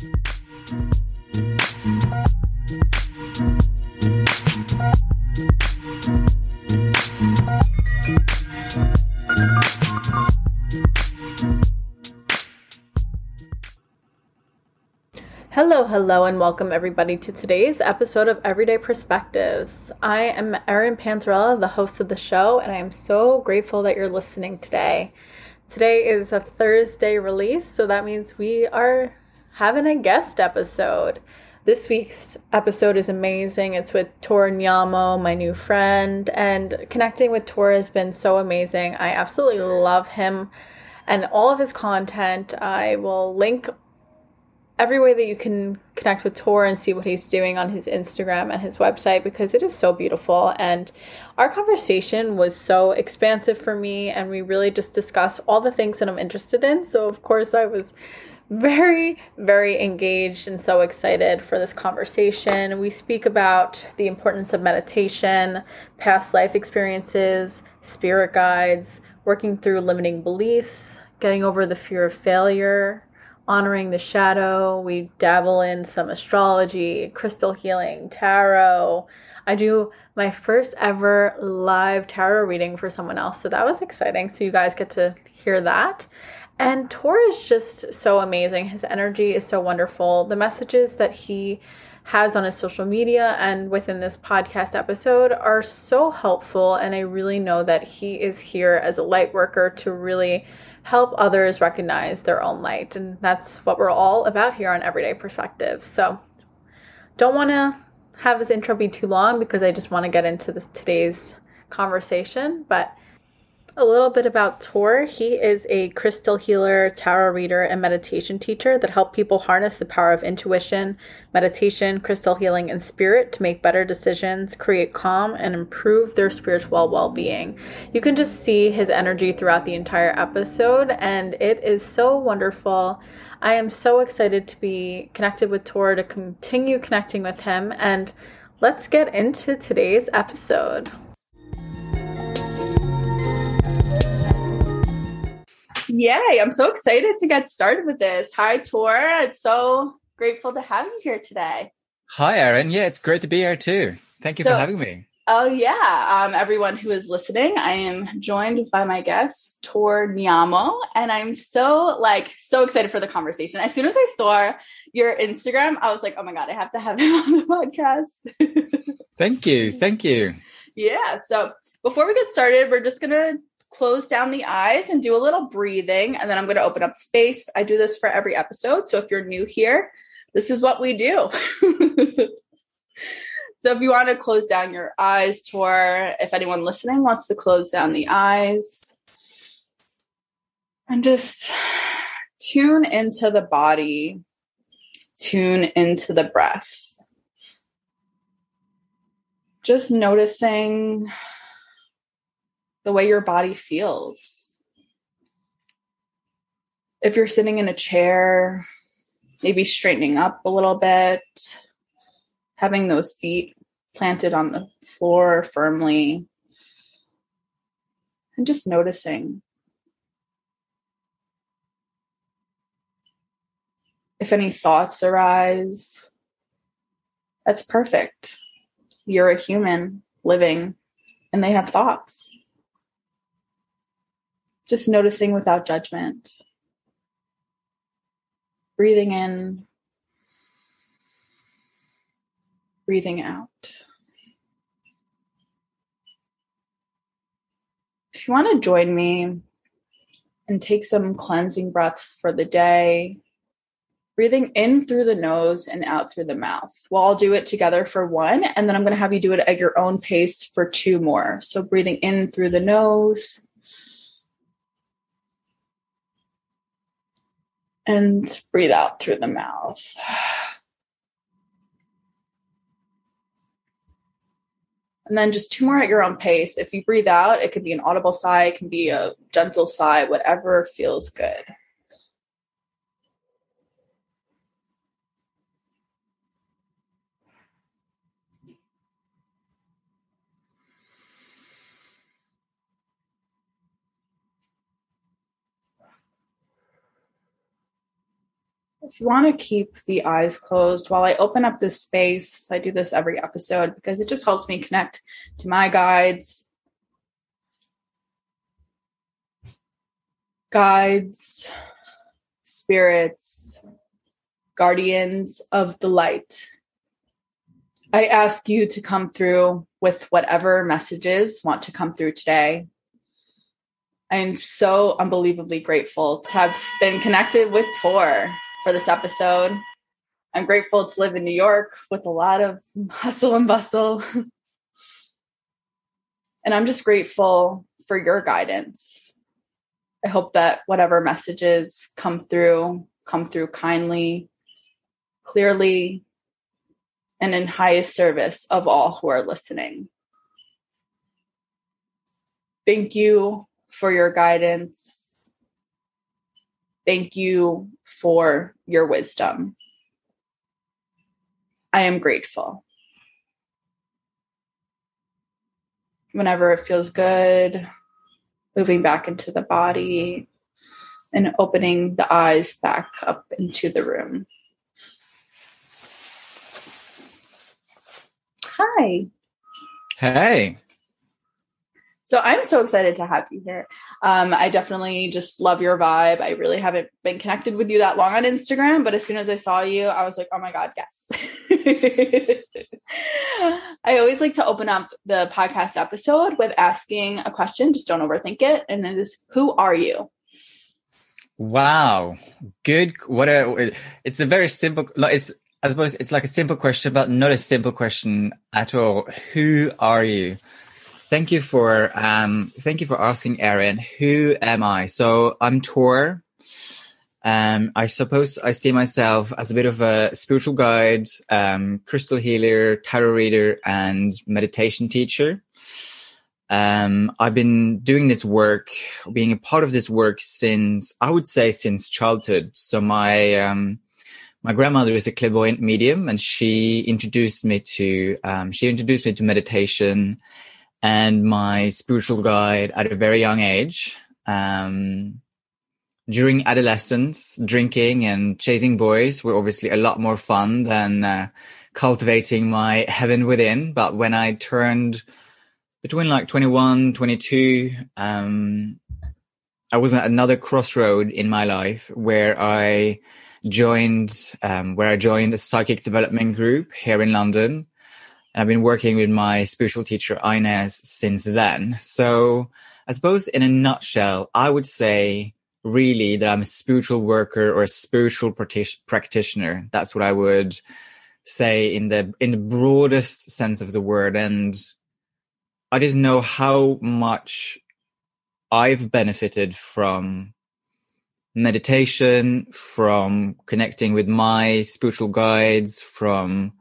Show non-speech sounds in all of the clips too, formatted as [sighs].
Hello, hello, and welcome everybody to today's episode of Everyday Perspectives. I am Erin Panzarella, the host of the show, and I am so grateful that you're listening today. Today is a Thursday release, so that means we are having a guest episode. This week's episode is amazing. It's with Tor Nyamo, my new friend, and connecting with Tor has been so amazing. I absolutely love him and all of his content. I will link every way that you can connect with Tor and see what he's doing on his Instagram and his website because it is so beautiful. And our conversation was so expansive for me, and we really just discussed all the things that I'm interested in. So, of course, I was very, very engaged and so excited for this conversation. We speak about the importance of meditation, past life experiences, spirit guides, working through limiting beliefs, getting over the fear of failure honoring the shadow. We dabble in some astrology, crystal healing, tarot. I do my first ever live tarot reading for someone else. So that was exciting. So you guys get to hear that. And Tor is just so amazing. His energy is so wonderful. The messages that he has on his social media and within this podcast episode are so helpful. And I really know that he is here as a light worker to really help others recognize their own light. And that's what we're all about here on Everyday Perspective. So don't want to have this intro be too long because I just want to get into this today's conversation. But a little bit about Tor. He is a crystal healer, tarot reader, and meditation teacher that help people harness the power of intuition, meditation, crystal healing, and spirit to make better decisions, create calm, and improve their spiritual well being. You can just see his energy throughout the entire episode, and it is so wonderful. I am so excited to be connected with Tor, to continue connecting with him, and let's get into today's episode. Yay, I'm so excited to get started with this. Hi, Tor. It's so grateful to have you here today. Hi, Erin. Yeah, it's great to be here too. Thank you so, for having me. Oh, yeah. Um, everyone who is listening, I am joined by my guest, Tor Niamo, and I'm so, like, so excited for the conversation. As soon as I saw your Instagram, I was like, oh my God, I have to have him [laughs] on the podcast. Thank you. Thank you. Yeah. So before we get started, we're just going to close down the eyes and do a little breathing. And then I'm going to open up space. I do this for every episode. So if you're new here, this is what we do. [laughs] so if you want to close down your eyes, or if anyone listening wants to close down the eyes, and just tune into the body, tune into the breath. Just noticing the way your body feels. If you're sitting in a chair, maybe straightening up a little bit, having those feet planted on the floor firmly, and just noticing. If any thoughts arise, that's perfect. You're a human living and they have thoughts just noticing without judgment. Breathing in, breathing out. If you want to join me and take some cleansing breaths for the day, breathing in through the nose and out through the mouth. We'll all do it together for one, and then I'm going to have you do it at your own pace for two more. So, breathing in through the nose and breathe out through the mouth. And then just two more at your own pace. If you breathe out, it could be an audible sigh, it can be a gentle sigh, whatever feels good. If you want to keep the eyes closed while I open up this space, I do this every episode because it just helps me connect to my guides, guides, spirits, guardians of the light. I ask you to come through with whatever messages want to come through today. I'm so unbelievably grateful to have been connected with Tor for this episode. I'm grateful to live in New York with a lot of [laughs] hustle and bustle. [laughs] and I'm just grateful for your guidance. I hope that whatever messages come through, come through kindly, clearly, and in highest service of all who are listening. Thank you for your guidance. Thank you for your wisdom. I am grateful. Whenever it feels good, moving back into the body and opening the eyes back up into the room. Hi. Hey. So I'm so excited to have you here. Um, I definitely just love your vibe. I really haven't been connected with you that long on Instagram, but as soon as I saw you, I was like, oh my God, yes. [laughs] I always like to open up the podcast episode with asking a question. Just don't overthink it. And it is, who are you? Wow. Good. What a, it's a very simple, it's, I suppose it's like a simple question, but not a simple question at all. Who are you? Thank you for um, thank you for asking, Erin. Who am I? So I'm Tor. Um, I suppose I see myself as a bit of a spiritual guide, um, crystal healer, tarot reader, and meditation teacher. Um, I've been doing this work, being a part of this work since I would say since childhood. So my um, my grandmother is a clairvoyant medium, and she introduced me to um, she introduced me to meditation and my spiritual guide at a very young age. Um, during adolescence, drinking and chasing boys were obviously a lot more fun than uh, cultivating my heaven within. But when I turned between like 21, 22, um, I was at another crossroad in my life where I joined um, where I joined a psychic development group here in London. And I've been working with my spiritual teacher Inez since then. So I suppose in a nutshell, I would say really that I'm a spiritual worker or a spiritual practitioner. That's what I would say in the in the broadest sense of the word. And I just know how much I've benefited from meditation, from connecting with my spiritual guides, from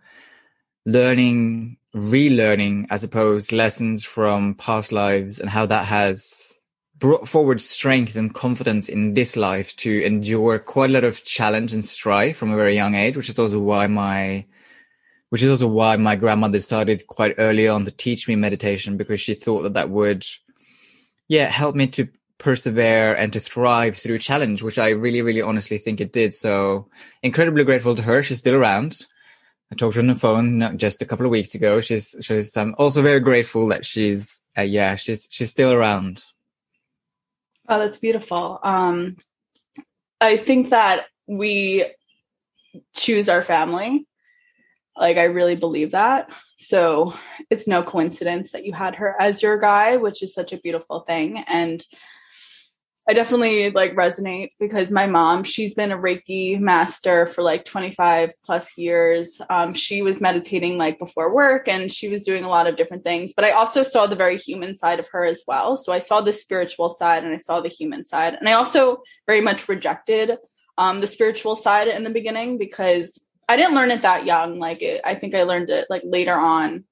learning, relearning, I suppose, lessons from past lives and how that has brought forward strength and confidence in this life to endure quite a lot of challenge and strife from a very young age, which is also why my which is also why my grandmother started quite early on to teach me meditation because she thought that that would yeah help me to persevere and to thrive through challenge, which I really, really honestly think it did. So incredibly grateful to her. She's still around. I talked to her on the phone just a couple of weeks ago. She's, she's, I'm also very grateful that she's, uh, yeah, she's, she's still around. Oh, that's beautiful. Um, I think that we choose our family. Like, I really believe that. So it's no coincidence that you had her as your guy, which is such a beautiful thing. And I definitely like resonate because my mom, she's been a Reiki master for like 25 plus years. Um, she was meditating like before work and she was doing a lot of different things. But I also saw the very human side of her as well. So I saw the spiritual side and I saw the human side. And I also very much rejected um, the spiritual side in the beginning because I didn't learn it that young. Like it, I think I learned it like later on.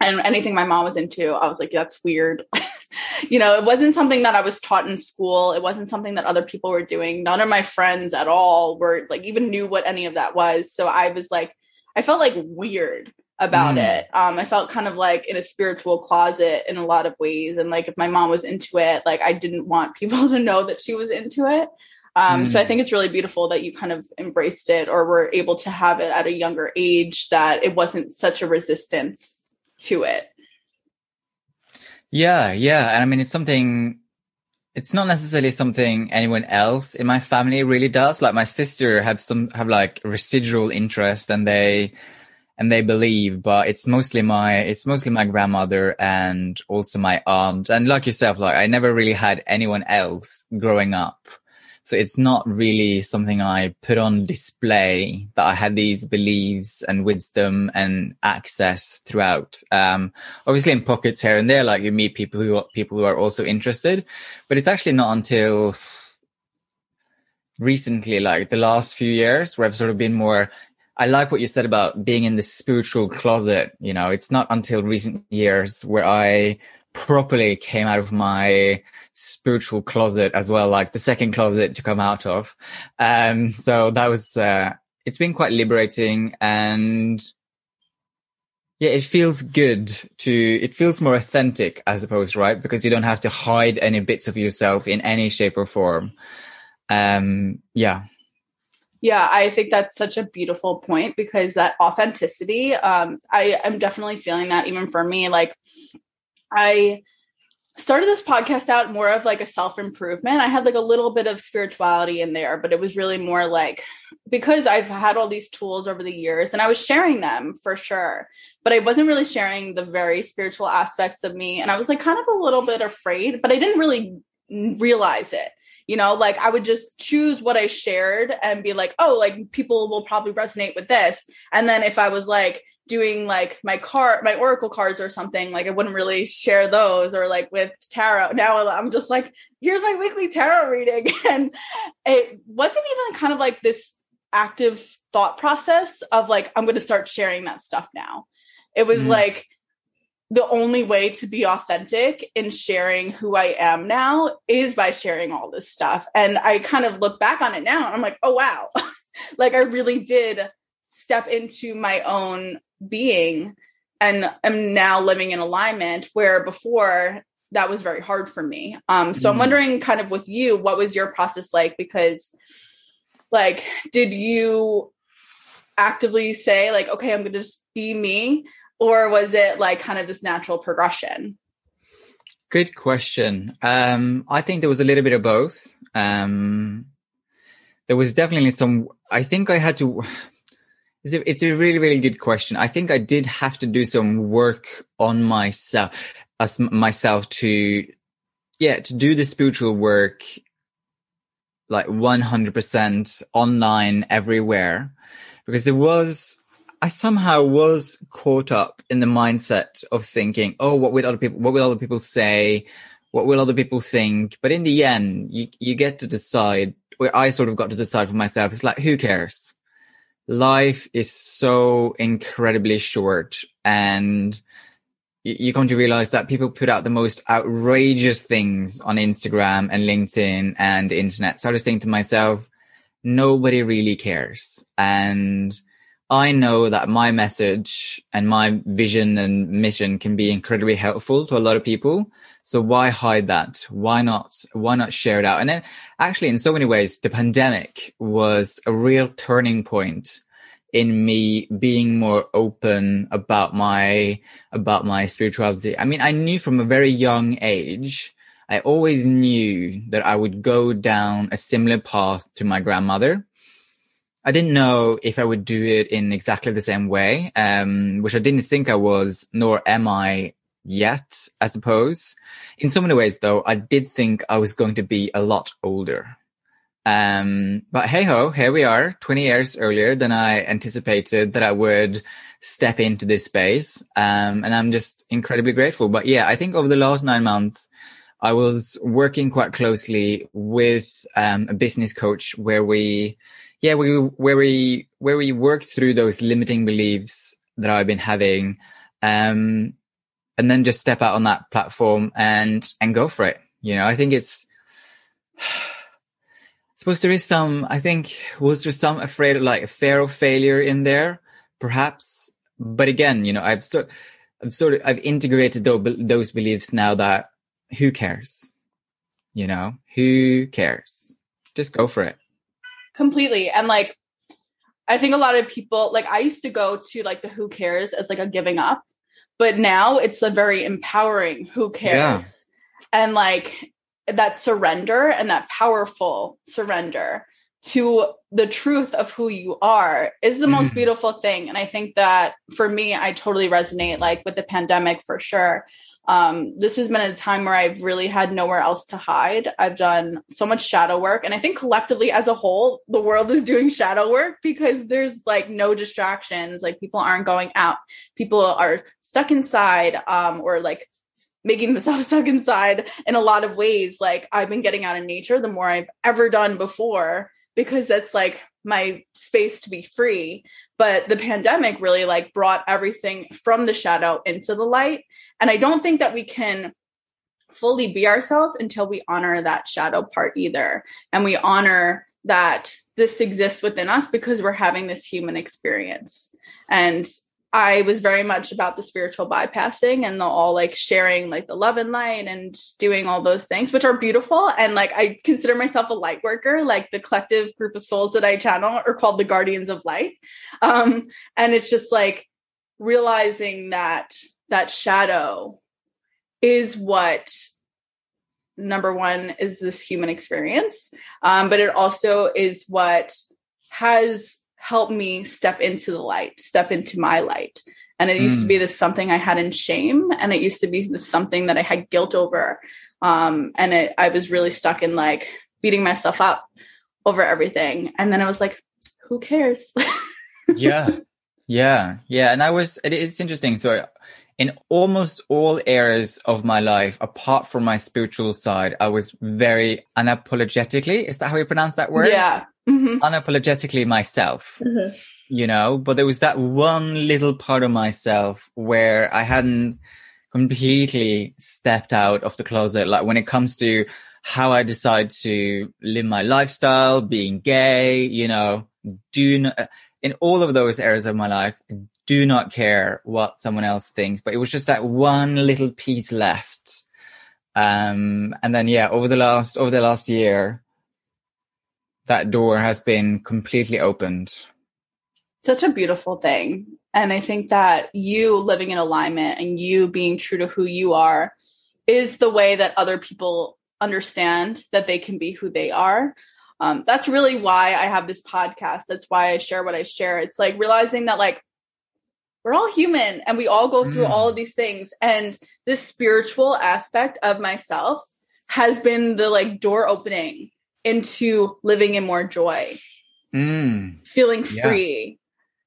And anything my mom was into, I was like, that's weird. [laughs] you know, it wasn't something that I was taught in school. It wasn't something that other people were doing. None of my friends at all were like even knew what any of that was. So I was like, I felt like weird about mm. it. Um, I felt kind of like in a spiritual closet in a lot of ways. And like if my mom was into it, like I didn't want [laughs] people to know that she was into it. Um, mm. So I think it's really beautiful that you kind of embraced it or were able to have it at a younger age that it wasn't such a resistance to it. Yeah, yeah. And I mean, it's something, it's not necessarily something anyone else in my family really does. Like my sister have some, have like residual interest and they, and they believe, but it's mostly my, it's mostly my grandmother and also my aunt. And like yourself, like I never really had anyone else growing up so it's not really something I put on display that I had these beliefs and wisdom and access throughout. Um, obviously in pockets here and there, like you meet people who, people who are also interested, but it's actually not until recently, like the last few years where I've sort of been more, I like what you said about being in the spiritual closet. You know, it's not until recent years where I properly came out of my spiritual closet as well, like the second closet to come out of. Um, so that was, uh, it's been quite liberating and yeah, it feels good to, it feels more authentic, I suppose, right? Because you don't have to hide any bits of yourself in any shape or form. Um, yeah. Yeah, I think that's such a beautiful point because that authenticity, um, I am definitely feeling that even for me. Like, I started this podcast out more of like a self improvement. I had like a little bit of spirituality in there, but it was really more like because I've had all these tools over the years and I was sharing them for sure, but I wasn't really sharing the very spiritual aspects of me. And I was like kind of a little bit afraid, but I didn't really realize it. You know, like I would just choose what I shared and be like, oh, like people will probably resonate with this. And then if I was like, doing like my card my oracle cards or something like i wouldn't really share those or like with tarot now i'm just like here's my weekly tarot reading [laughs] and it wasn't even kind of like this active thought process of like i'm going to start sharing that stuff now it was mm. like the only way to be authentic in sharing who I am now is by sharing all this stuff. And I kind of look back on it now and I'm like, oh, wow. [laughs] like I really did step into my own being and am now living in alignment where before that was very hard for me. Um, so mm. I'm wondering kind of with you, what was your process like? Because like, did you actively say like, okay, I'm going to just be me? Or was it like kind of this natural progression? Good question. Um, I think there was a little bit of both. Um, there was definitely some, I think I had to, it's a, it's a really, really good question. I think I did have to do some work on myself, as myself to, yeah, to do the spiritual work like 100% online everywhere because there was, I somehow was caught up in the mindset of thinking, oh, what will other people, what will other people say? What will other people think? But in the end, you, you get to decide where I sort of got to decide for myself. It's like, who cares? Life is so incredibly short and you come to realize that people put out the most outrageous things on Instagram and LinkedIn and internet. So I was thinking to myself, nobody really cares. And I know that my message and my vision and mission can be incredibly helpful to a lot of people. So why hide that? Why not, why not share it out? And then actually in so many ways, the pandemic was a real turning point in me being more open about my, about my spirituality. I mean, I knew from a very young age, I always knew that I would go down a similar path to my grandmother I didn't know if I would do it in exactly the same way, um, which I didn't think I was, nor am I yet, I suppose. In so many ways, though, I did think I was going to be a lot older. Um, but hey ho, here we are, 20 years earlier than I anticipated that I would step into this space. Um, and I'm just incredibly grateful. But yeah, I think over the last nine months, I was working quite closely with um, a business coach where we yeah, we, where we, where we work through those limiting beliefs that I've been having, um, and then just step out on that platform and, and go for it. You know, I think it's, I [sighs] suppose there is some, I think, was there some afraid of like a fear of failure in there, perhaps? But again, you know, I've sort, I've sort of, I've integrated those, those beliefs now that who cares? You know, who cares? just go for it. Completely. And like, I think a lot of people, like, I used to go to like the who cares as like a giving up, but now it's a very empowering who cares. Yeah. And like that surrender and that powerful surrender to the truth of who you are is the most mm. beautiful thing and i think that for me i totally resonate like with the pandemic for sure um, this has been a time where i've really had nowhere else to hide. I've done so much shadow work and i think collectively as a whole the world is [laughs] doing shadow work because there's like no distractions. Like people aren't going out. People are stuck inside um, or like making themselves [laughs] stuck inside in a lot of ways. Like i've been getting out in nature the more i've ever done before because that's like my space to be free but the pandemic really like brought everything from the shadow into the light. And i don't think that we can fully be ourselves until we honor that shadow part either. And we honor that this exists within us because we're having this human experience. And I was very much about the spiritual bypassing and the all like sharing like the love and light and doing all those things, which are beautiful. And like I consider myself a light worker, like the collective group of souls that I channel are called the Guardians of Light. Um, and it's just like realizing that that shadow is what number one is this human experience. Um, but it also is what has help me step into the light, step into my light. And it used mm. to be this something I had in shame, and it used to be this something that I had guilt over. Um, and it, I was really stuck in like beating myself up over everything. And then I was like, who cares? [laughs] yeah. Yeah. Yeah. And I was, it, it's interesting. So in almost all areas of my life, apart from my spiritual side, I was very unapologetically, is that how you pronounce that word? Yeah mm-hmm. unapologetically myself. Mm-hmm. You know, but there was that one little part of myself where I hadn't completely stepped out of the closet. Like when it comes to how I decide to live my lifestyle, being gay, you know, do not, in all of those areas of my life, do not care what someone else thinks. But it was just that one little piece left. Um, and then yeah, over the last, over the last year, that door has been completely opened. Such a beautiful thing. And I think that you living in alignment and you being true to who you are is the way that other people understand that they can be who they are. Um, that's really why I have this podcast. That's why I share what I share. It's like realizing that, like, we're all human and we all go through mm. all of these things. And this spiritual aspect of myself has been the like door opening into living in more joy, mm. feeling free,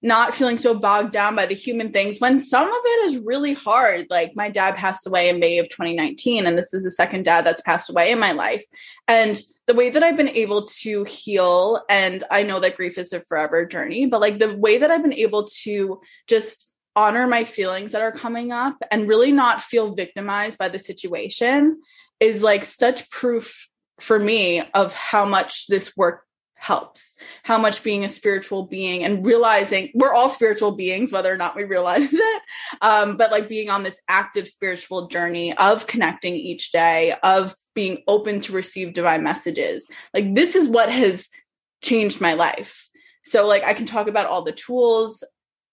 yeah. not feeling so bogged down by the human things when some of it is really hard. Like my dad passed away in May of 2019, and this is the second dad that's passed away in my life. And the way that I've been able to heal, and I know that grief is a forever journey, but like the way that I've been able to just honor my feelings that are coming up and really not feel victimized by the situation is like such proof for me of how much this work helps how much being a spiritual being and realizing we're all spiritual beings whether or not we realize [laughs] it um, but like being on this active spiritual journey of connecting each day of being open to receive divine messages. Like this is what has changed my life. So like i can talk about all the tools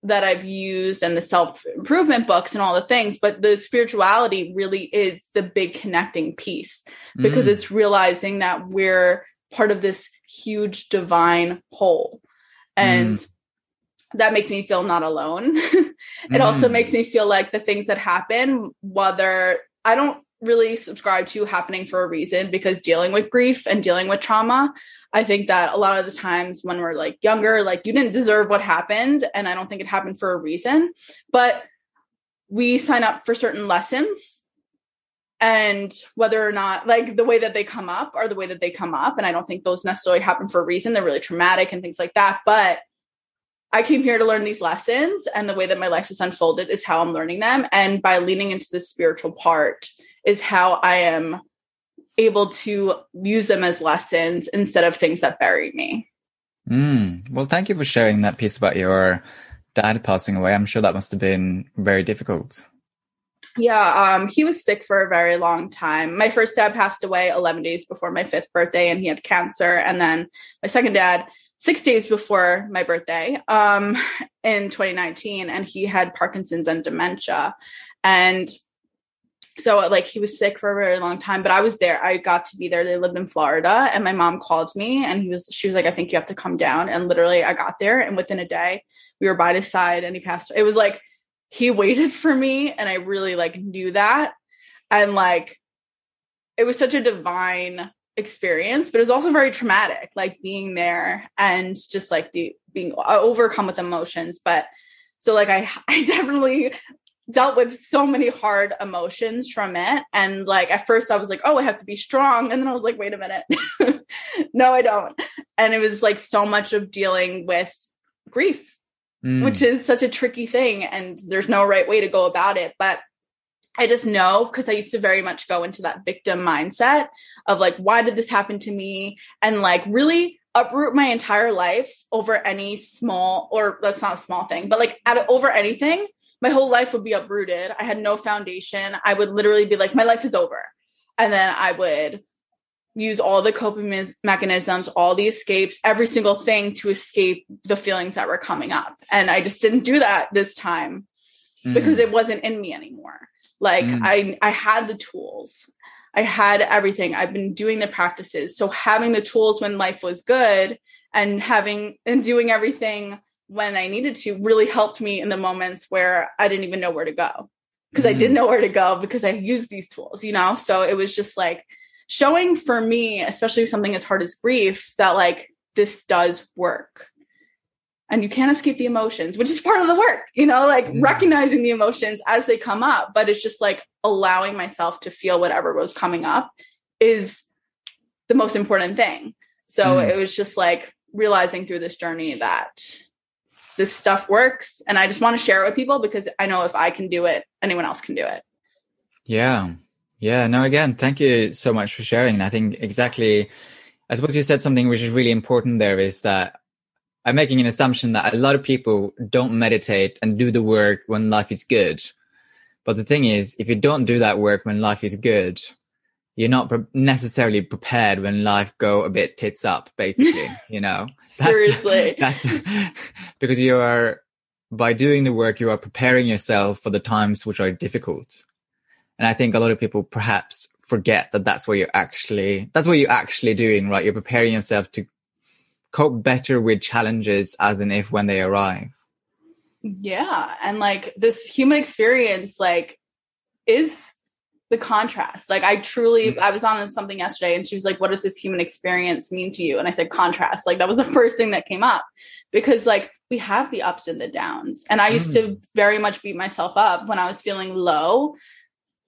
that I've used and the self improvement books and all the things, but the spirituality really is the big connecting piece because mm. it's realizing that we're part of this huge divine whole. And mm. that makes me feel not alone. [laughs] it mm. also makes me feel like the things that happen, whether I don't really subscribe to happening for a reason because dealing with grief and dealing with trauma i think that a lot of the times when we're like younger like you didn't deserve what happened and i don't think it happened for a reason but we sign up for certain lessons and whether or not like the way that they come up are the way that they come up and i don't think those necessarily happen for a reason they're really traumatic and things like that but I came here to learn these lessons, and the way that my life has unfolded is how I'm learning them. And by leaning into the spiritual part is how I am able to use them as lessons instead of things that bury me. Mm. Well, thank you for sharing that piece about your dad passing away. I'm sure that must have been very difficult. Yeah, um, he was sick for a very long time. My first dad passed away 11 days before my fifth birthday, and he had cancer. And then my second dad, six days before my birthday, um, in 2019, and he had Parkinson's and dementia. And so, like, he was sick for a very long time, but I was there. I got to be there. They lived in Florida, and my mom called me, and he was, she was like, I think you have to come down. And literally, I got there, and within a day, we were by his side, and he passed. It was like, he waited for me and I really like knew that. And like it was such a divine experience, but it was also very traumatic, like being there and just like the, being uh, overcome with emotions. But so like I [laughs] I definitely dealt with so many hard emotions from it. And like at first I was like, oh, I have to be strong. And then I was like, wait a minute. [laughs] no, I don't. And it was like so much of dealing with grief mm. which is such a tricky thing. And there's no right way to go about it. But I just know because I used to very much go into that victim mindset of like, why did this happen to me? And like really uproot my entire life over any small, or that's not a small thing, but like at, over anything, my whole life would be uprooted. I had no foundation. I would literally be like, my life is over. And then I would use all the coping mechanisms, all the escapes, every single thing to escape the feelings that were coming up. And I just didn't do that this time mm. because it wasn't in me anymore. Like mm. I I had the tools. I had everything. I've been doing the practices. So having the tools when life was good and having and doing everything when I needed to really helped me in the moments where I didn't even know where to go. Because mm. I didn't mm. know where to go because I used these tools, you know? So it was just like showing for me, especially something as hard as grief, that like this does work. And you can't escape the emotions, which is part of the work, you know, like mm. recognizing the emotions as they come up. But it's just like allowing myself to feel whatever was coming up is the most important thing. So mm. it was just like realizing through this journey that this stuff works. And I just want to share it with people because I know if I can do it, anyone else can do it. Yeah. Yeah, no, again, thank you so much for sharing. I think exactly, I suppose you said something which is really important there is that I'm making an assumption that a lot of people don't meditate and do the work when life is good. But the thing is, if you don't do that work when life is good, you're not pre- necessarily prepared when life go a bit tits up, basically, [laughs] you know? That's, Seriously. [laughs] That's [laughs] because you are, by doing the work, you are preparing yourself for the times which are difficult. And I think a lot of people perhaps forget that that's what you're actually, that's what you're actually doing, right? You're preparing yourself to cope better with challenges as and if when they arrive. Yeah. And like this human experience, like, is the contrast. Like I truly, mm-hmm. I was on something yesterday and she was like, what does this human experience mean to you? And I said, contrast. Like that was the [laughs] first thing that came up because like we have the ups and the downs. And I used mm. to very much beat myself up when I was feeling low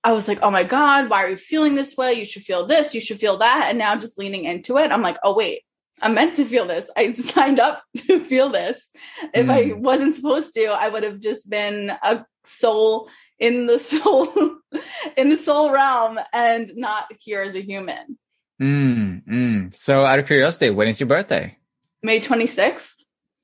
I was like, oh my God, why are you feeling this way? You should feel this, you should feel that. And now just leaning into it, I'm like, oh, wait, I'm meant to feel this. I [laughs] signed up to feel this. If mm. I wasn't supposed to, I would have just been a soul in the [laughs] soul in the soul realm and not here as a human. Mm, mm. So out of curiosity, when is your birthday? May 26th.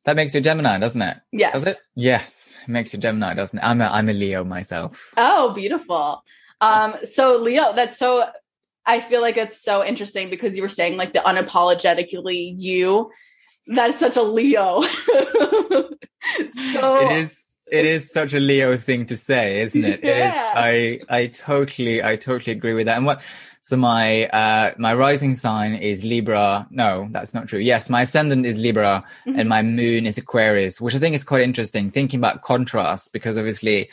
That makes you Gemini, doesn't it? Yes. Does it? Yes. It makes you Gemini, doesn't it? I'm a I'm a Leo myself. Oh, beautiful. Um, so Leo, that's so I feel like it's so interesting because you were saying like the unapologetically you. That's such a Leo. [laughs] so it is it is such a Leo thing to say, isn't it? Yeah. It is I I totally I totally agree with that. And what so my uh my rising sign is Libra. No, that's not true. Yes, my ascendant is Libra mm-hmm. and my moon is Aquarius, which I think is quite interesting thinking about contrast because obviously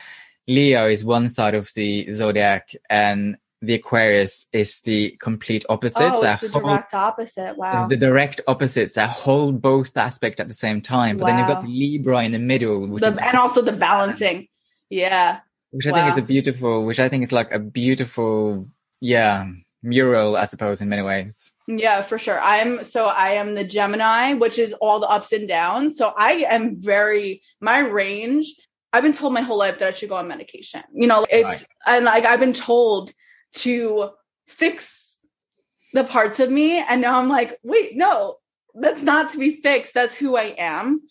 Leo is one side of the zodiac and the Aquarius is the complete opposite. Oh, it's the direct opposite. Wow. It's the direct opposite. opposites that hold both aspects at the same time. But wow. then you've got the Libra in the middle, which the, is and also the balancing. Yeah. Which I wow. think is a beautiful, which I think is like a beautiful, yeah, mural, I suppose, in many ways. Yeah, for sure. I'm so I am the Gemini, which is all the ups and downs. So I am very my range I've been told my whole life that I should go on medication. You know, it's right. and like I've been told to fix the parts of me and now I'm like, wait, no, that's not to be fixed. That's who I am.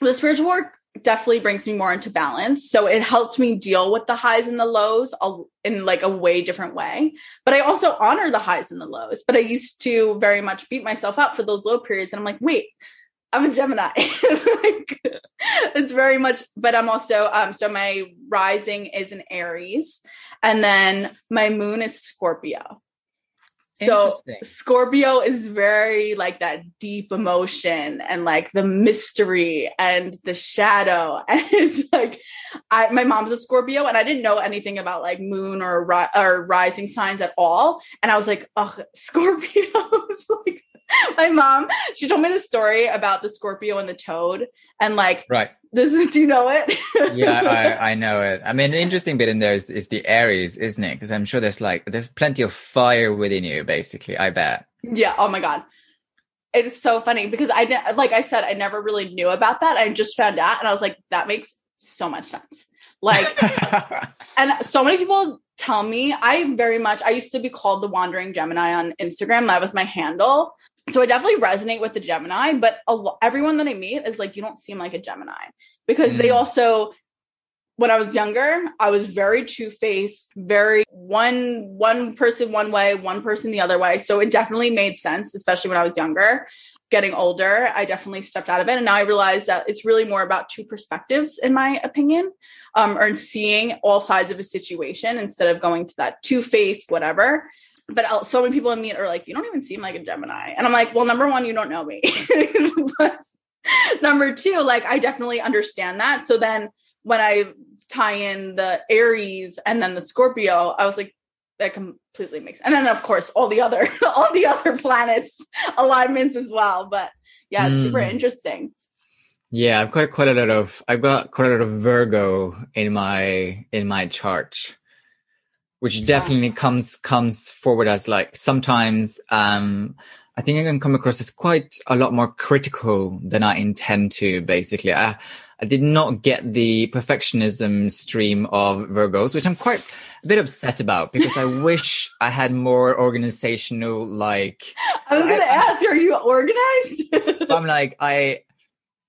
The spiritual work definitely brings me more into balance. So it helps me deal with the highs and the lows in like a way different way. But I also honor the highs and the lows. But I used to very much beat myself up for those low periods. And I'm like, wait, I'm a Gemini. [laughs] like, it's very much, but I'm also, um, so my rising is an Aries and then my moon is Scorpio. So Scorpio is very like that deep emotion and like the mystery and the shadow. [laughs] And it's like, I, my mom's a Scorpio and I didn't know anything about like moon or, ri- or rising signs at all. And I was like, oh, [laughs] Scorpios. like, [laughs] my mom, she told me the story about the Scorpio and the toad. And like, right. This is, do you know it? [laughs] yeah, I, I know it. I mean, the interesting bit in there is, is the Aries, isn't it? Because I'm sure there's like, there's plenty of fire within you, basically. I bet. Yeah. Oh my God. It's so funny because I didn't, like I said, I never really knew about that. I just found out and I was like, that makes so much sense. Like, [laughs] and so many people tell me I very much, I used to be called the wandering Gemini on Instagram. That was my handle so I definitely resonate with the Gemini, but lo- everyone that I meet is like, you don't seem like a Gemini because mm. they also, when I was younger, I was very two faced, very one one person one way, one person the other way. So it definitely made sense, especially when I was younger. Getting older, I definitely stepped out of it, and now I realize that it's really more about two perspectives, in my opinion, um, or seeing all sides of a situation instead of going to that two faced whatever but so many people I meet are like, you don't even seem like a Gemini. And I'm like, well, number one, you don't know me. [laughs] but number two, like, I definitely understand that. So then when I tie in the Aries and then the Scorpio, I was like, that completely makes and then of course all the other [laughs] all the other planets alignments as well but yeah it's mm. super interesting yeah i've got quite a lot of i've got quite a lot of virgo in my in my chart which definitely comes comes forward as like sometimes um I think I can come across as quite a lot more critical than I intend to. Basically, I I did not get the perfectionism stream of Virgos, which I'm quite a bit upset about because I [laughs] wish I had more organizational like. I was going to ask, are you organized? I'm like I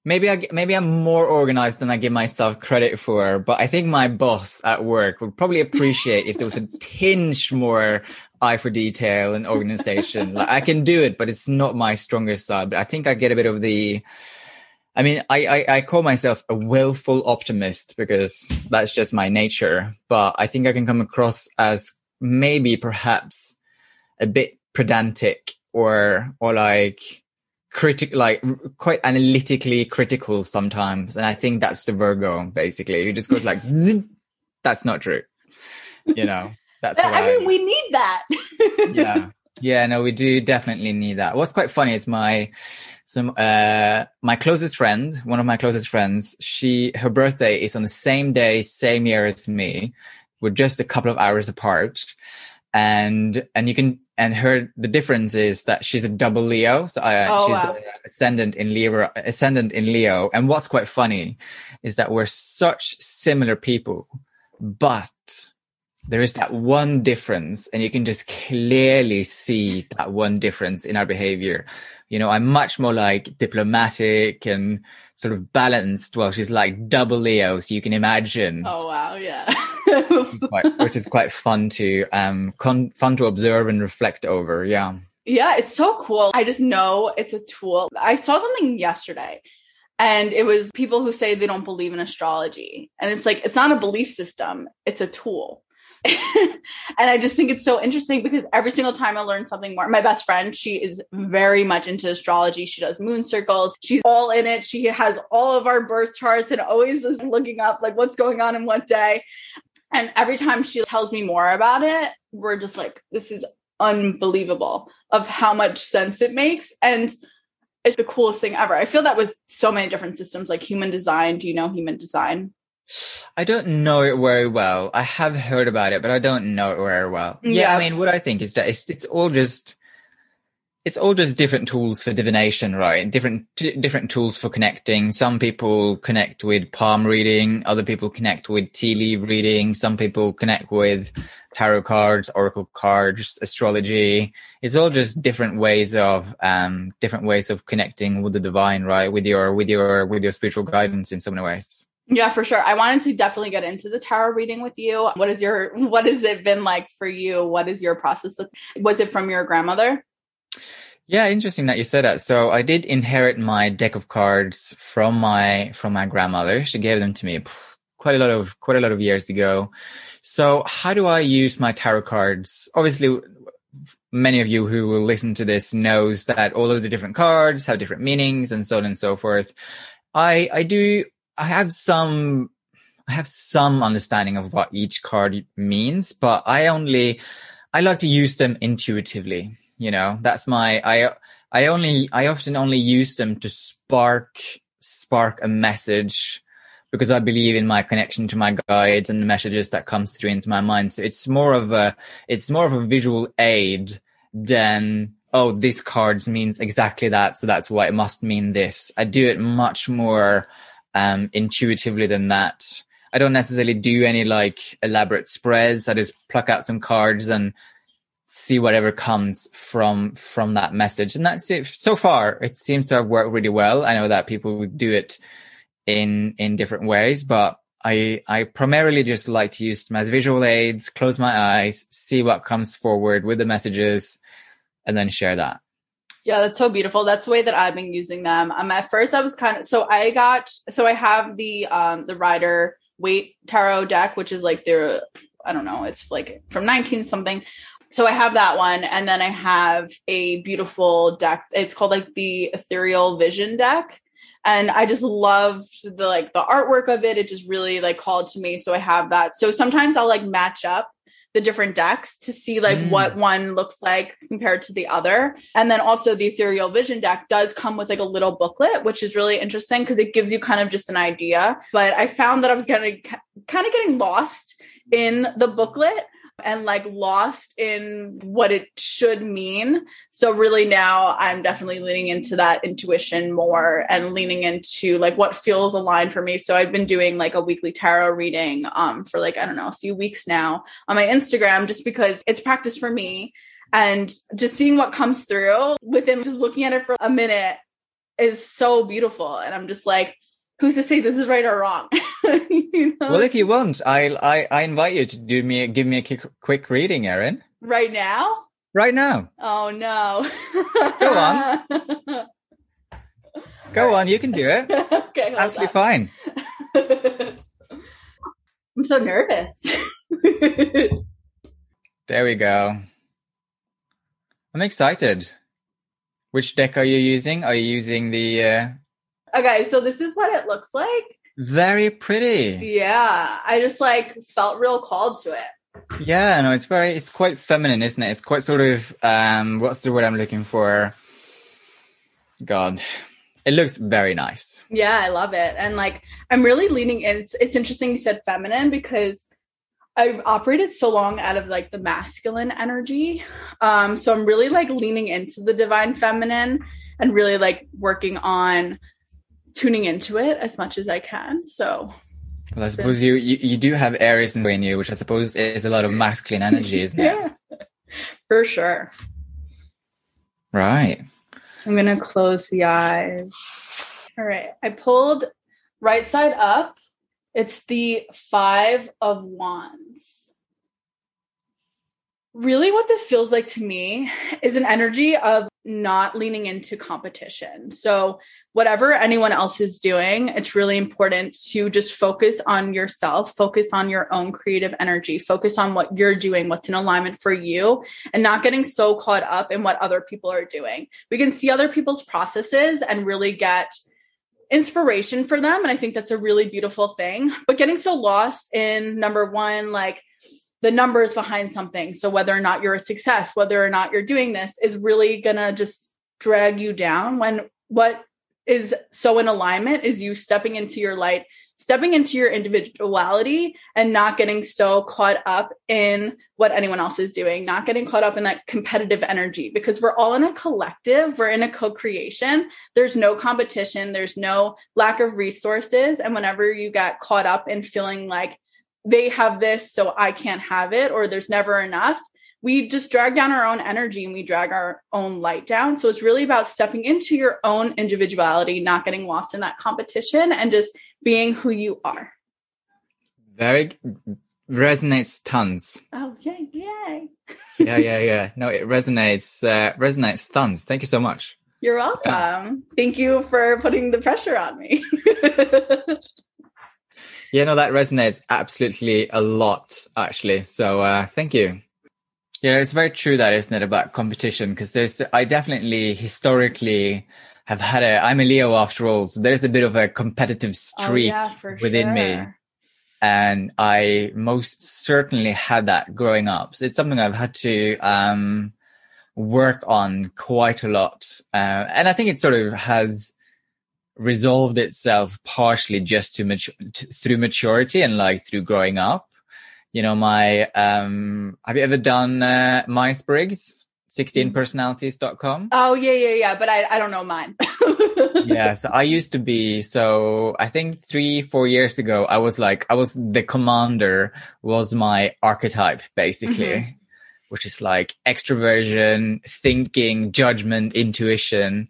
maybe I maybe I'm more organized than I give myself credit for, but I think my boss at work would probably appreciate if there was a [laughs] tinge more eye for detail and organization. like I can do it, but it's not my strongest side. But I think I get a bit of the I mean, I, I, I call myself a willful optimist because that's just my nature, but I think I can come across as maybe perhaps a bit pedantic or or like critical, like quite analytically critical sometimes. And I think that's the Virgo basically. who just goes like, [laughs] that's not true. You know, that's I mean, I, we need that. yeah. [laughs] Yeah, no, we do definitely need that. What's quite funny is my, some, uh, my closest friend, one of my closest friends, she, her birthday is on the same day, same year as me. We're just a couple of hours apart and and you can and her the difference is that she's a double Leo, so uh, oh, she's wow. ascendant in Leo, ascendant in Leo. And what's quite funny is that we're such similar people, but there is that one difference, and you can just clearly see that one difference in our behavior. You know, I'm much more like diplomatic and sort of balanced. Well, she's like double Leo, so you can imagine. Oh wow, yeah. [laughs] which, is quite, [laughs] which, is quite, fun to um con- fun to observe and reflect over. Yeah. Yeah, it's so cool. I just know it's a tool. I saw something yesterday and it was people who say they don't believe in astrology. And it's like it's not a belief system, it's a tool. [laughs] and I just think it's so interesting because every single time I learn something more, my best friend, she is very much into astrology. She does moon circles. She's all in it. She has all of our birth charts and always is looking up like what's going on in what day. And every time she tells me more about it, we're just like, this is unbelievable of how much sense it makes. And it's the coolest thing ever. I feel that with so many different systems like human design. Do you know human design? I don't know it very well. I have heard about it, but I don't know it very well. Yeah, yeah I mean, what I think is that it's, it's all just it's all just different tools for divination, right? Different t- different tools for connecting. Some people connect with palm reading, other people connect with tea leaf reading, some people connect with tarot cards, oracle cards, astrology. It's all just different ways of um different ways of connecting with the divine, right? With your with your with your spiritual guidance in so many ways. Yeah, for sure. I wanted to definitely get into the tarot reading with you. What is your [laughs] what has it been like for you? What is your process? Was it from your grandmother? Yeah, interesting that you said that. So I did inherit my deck of cards from my from my grandmother. She gave them to me quite a lot of quite a lot of years ago. So how do I use my tarot cards? Obviously, many of you who will listen to this knows that all of the different cards have different meanings and so on and so forth. I I do I have some I have some understanding of what each card means, but I only I like to use them intuitively you know that's my i i only i often only use them to spark spark a message because i believe in my connection to my guides and the messages that comes through into my mind. So it's more of a it's more of a visual aid than oh this cards means exactly that so that's why it must mean this. I do it much more um intuitively than that. I don't necessarily do any like elaborate spreads. I just pluck out some cards and see whatever comes from from that message. And that's it. So far it seems to have worked really well. I know that people do it in in different ways but i i primarily just like to use them as visual aids close my eyes see what comes forward with the messages and then share that. Yeah that's so beautiful. That's the way that i've been using them. Um at first i was kind of so i got so i have the um the Rider Waite tarot deck which is like their I don't know, it's like from 19 something so I have that one, and then I have a beautiful deck. It's called like the Ethereal Vision deck, and I just loved the like the artwork of it. It just really like called to me. So I have that. So sometimes I'll like match up the different decks to see like mm. what one looks like compared to the other. And then also the Ethereal Vision deck does come with like a little booklet, which is really interesting because it gives you kind of just an idea. But I found that I was getting kind of getting lost in the booklet and like lost in what it should mean. So really now I'm definitely leaning into that intuition more and leaning into like what feels aligned for me. So I've been doing like a weekly tarot reading um for like I don't know, a few weeks now on my Instagram just because it's practice for me and just seeing what comes through within just looking at it for a minute is so beautiful and I'm just like who's to say this is right or wrong? [laughs] you know? Well, if you want, I, I I invite you to do me give me a quick, quick reading, Erin. Right now? Right now. Oh no. Go on. [laughs] Go on, you can do it. okay, absolutely fine. [laughs] I'm so nervous. there we go. I'm excited. Which deck are you using? Are you using the uh, Okay, so this is what it looks like. Very pretty. Yeah, I just like felt real called to it. Yeah, no, it's very, it's quite feminine, isn't it? It's quite sort of, um, what's the word I'm looking for? God, it looks very nice. Yeah, I love it, and like I'm really leaning in. It's it's interesting you said feminine because I've operated so long out of like the masculine energy, um, so I'm really like leaning into the divine feminine and really like working on tuning into it as much as I can. So well, I suppose you, you, you do have Aries in you, which I suppose is a lot of masculine energy, isn't yeah, it? Yeah, [laughs] for sure. Right. I'm gonna close the eyes. All right. I pulled right side up. It's the five of wands. Really, what this feels like to me is an energy of not leaning into competition. So, whatever anyone else is doing, it's really important to just focus on yourself, focus on your own creative energy, focus on what you're doing, what's in alignment for you, and not getting so caught up in what other people are doing. We can see other people's processes and really get inspiration for them. And I think that's a really beautiful thing. But getting so lost in number one, like, the numbers behind something. So whether or not you're a success, whether or not you're doing this is really going to just drag you down when what is so in alignment is you stepping into your light stepping into your individuality and not getting so caught up in what anyone else is doing, not getting caught up in that competitive energy because we're all in a collective, we're in a co creation. There's no competition, there's no lack of resources. And whenever you get caught up in feeling like they have this, so I can't have it, or there's never enough, we just drag down our own energy and we drag our own light down. So it's really about stepping into your own individuality, not getting lost in that competition and just being who you are. Very resonates tons. Oh, yay, yay. yeah, yeah, yeah. No, it resonates, uh, resonates tons. Thank you so much. You're welcome. Yeah. Thank you for putting the pressure on me. [laughs] yeah, no, that resonates absolutely a lot, actually. So, uh, thank you. Yeah, it's very true that, isn't it, about competition? Because there's, I definitely historically have had a, I'm a Leo after all, so there's a bit of a competitive streak oh, yeah, within sure. me. And I most certainly had that growing up. So it's something I've had to, um, work on quite a lot. Uh, and I think it sort of has resolved itself partially just to mature, through maturity and like through growing up. You know, my, um, have you ever done, uh, Myers-Briggs? 16personalities.com. Oh yeah, yeah, yeah. But I, I don't know mine. [laughs] yeah. So I used to be, so I think three, four years ago, I was like, I was the commander was my archetype basically, mm-hmm. which is like extroversion, thinking, judgment, intuition.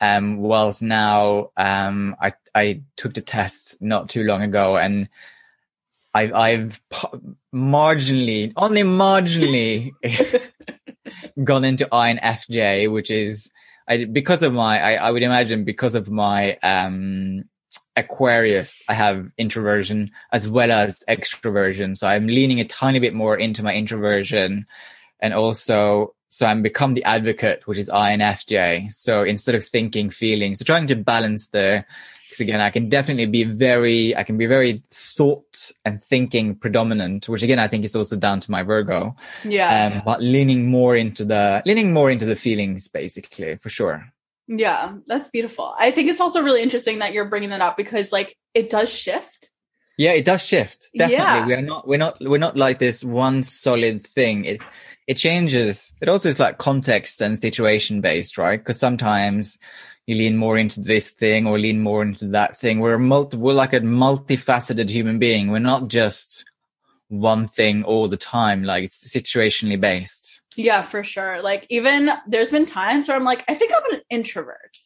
Um, whilst now, um, I, I took the test not too long ago and I've, I've marginally, only marginally [laughs] gone into INFJ, which is I, because of my, I, I would imagine because of my, um, Aquarius, I have introversion as well as extroversion. So I'm leaning a tiny bit more into my introversion and also, so I'm become the advocate, which is INFJ. So instead of thinking, feeling, so trying to balance the because again, I can definitely be very, I can be very thought and thinking predominant, which again, I think is also down to my Virgo. Yeah. Um, but leaning more into the, leaning more into the feelings, basically, for sure. Yeah, that's beautiful. I think it's also really interesting that you're bringing that up because like it does shift. Yeah, it does shift. Definitely. Yeah. We are not, we're not, we're not like this one solid thing. It, it changes. It also is like context and situation based, right? Because sometimes you lean more into this thing or lean more into that thing. We're multi, we're like a multifaceted human being. We're not just one thing all the time. Like it's situationally based. Yeah, for sure. Like even there's been times where I'm like, I think I'm an introvert.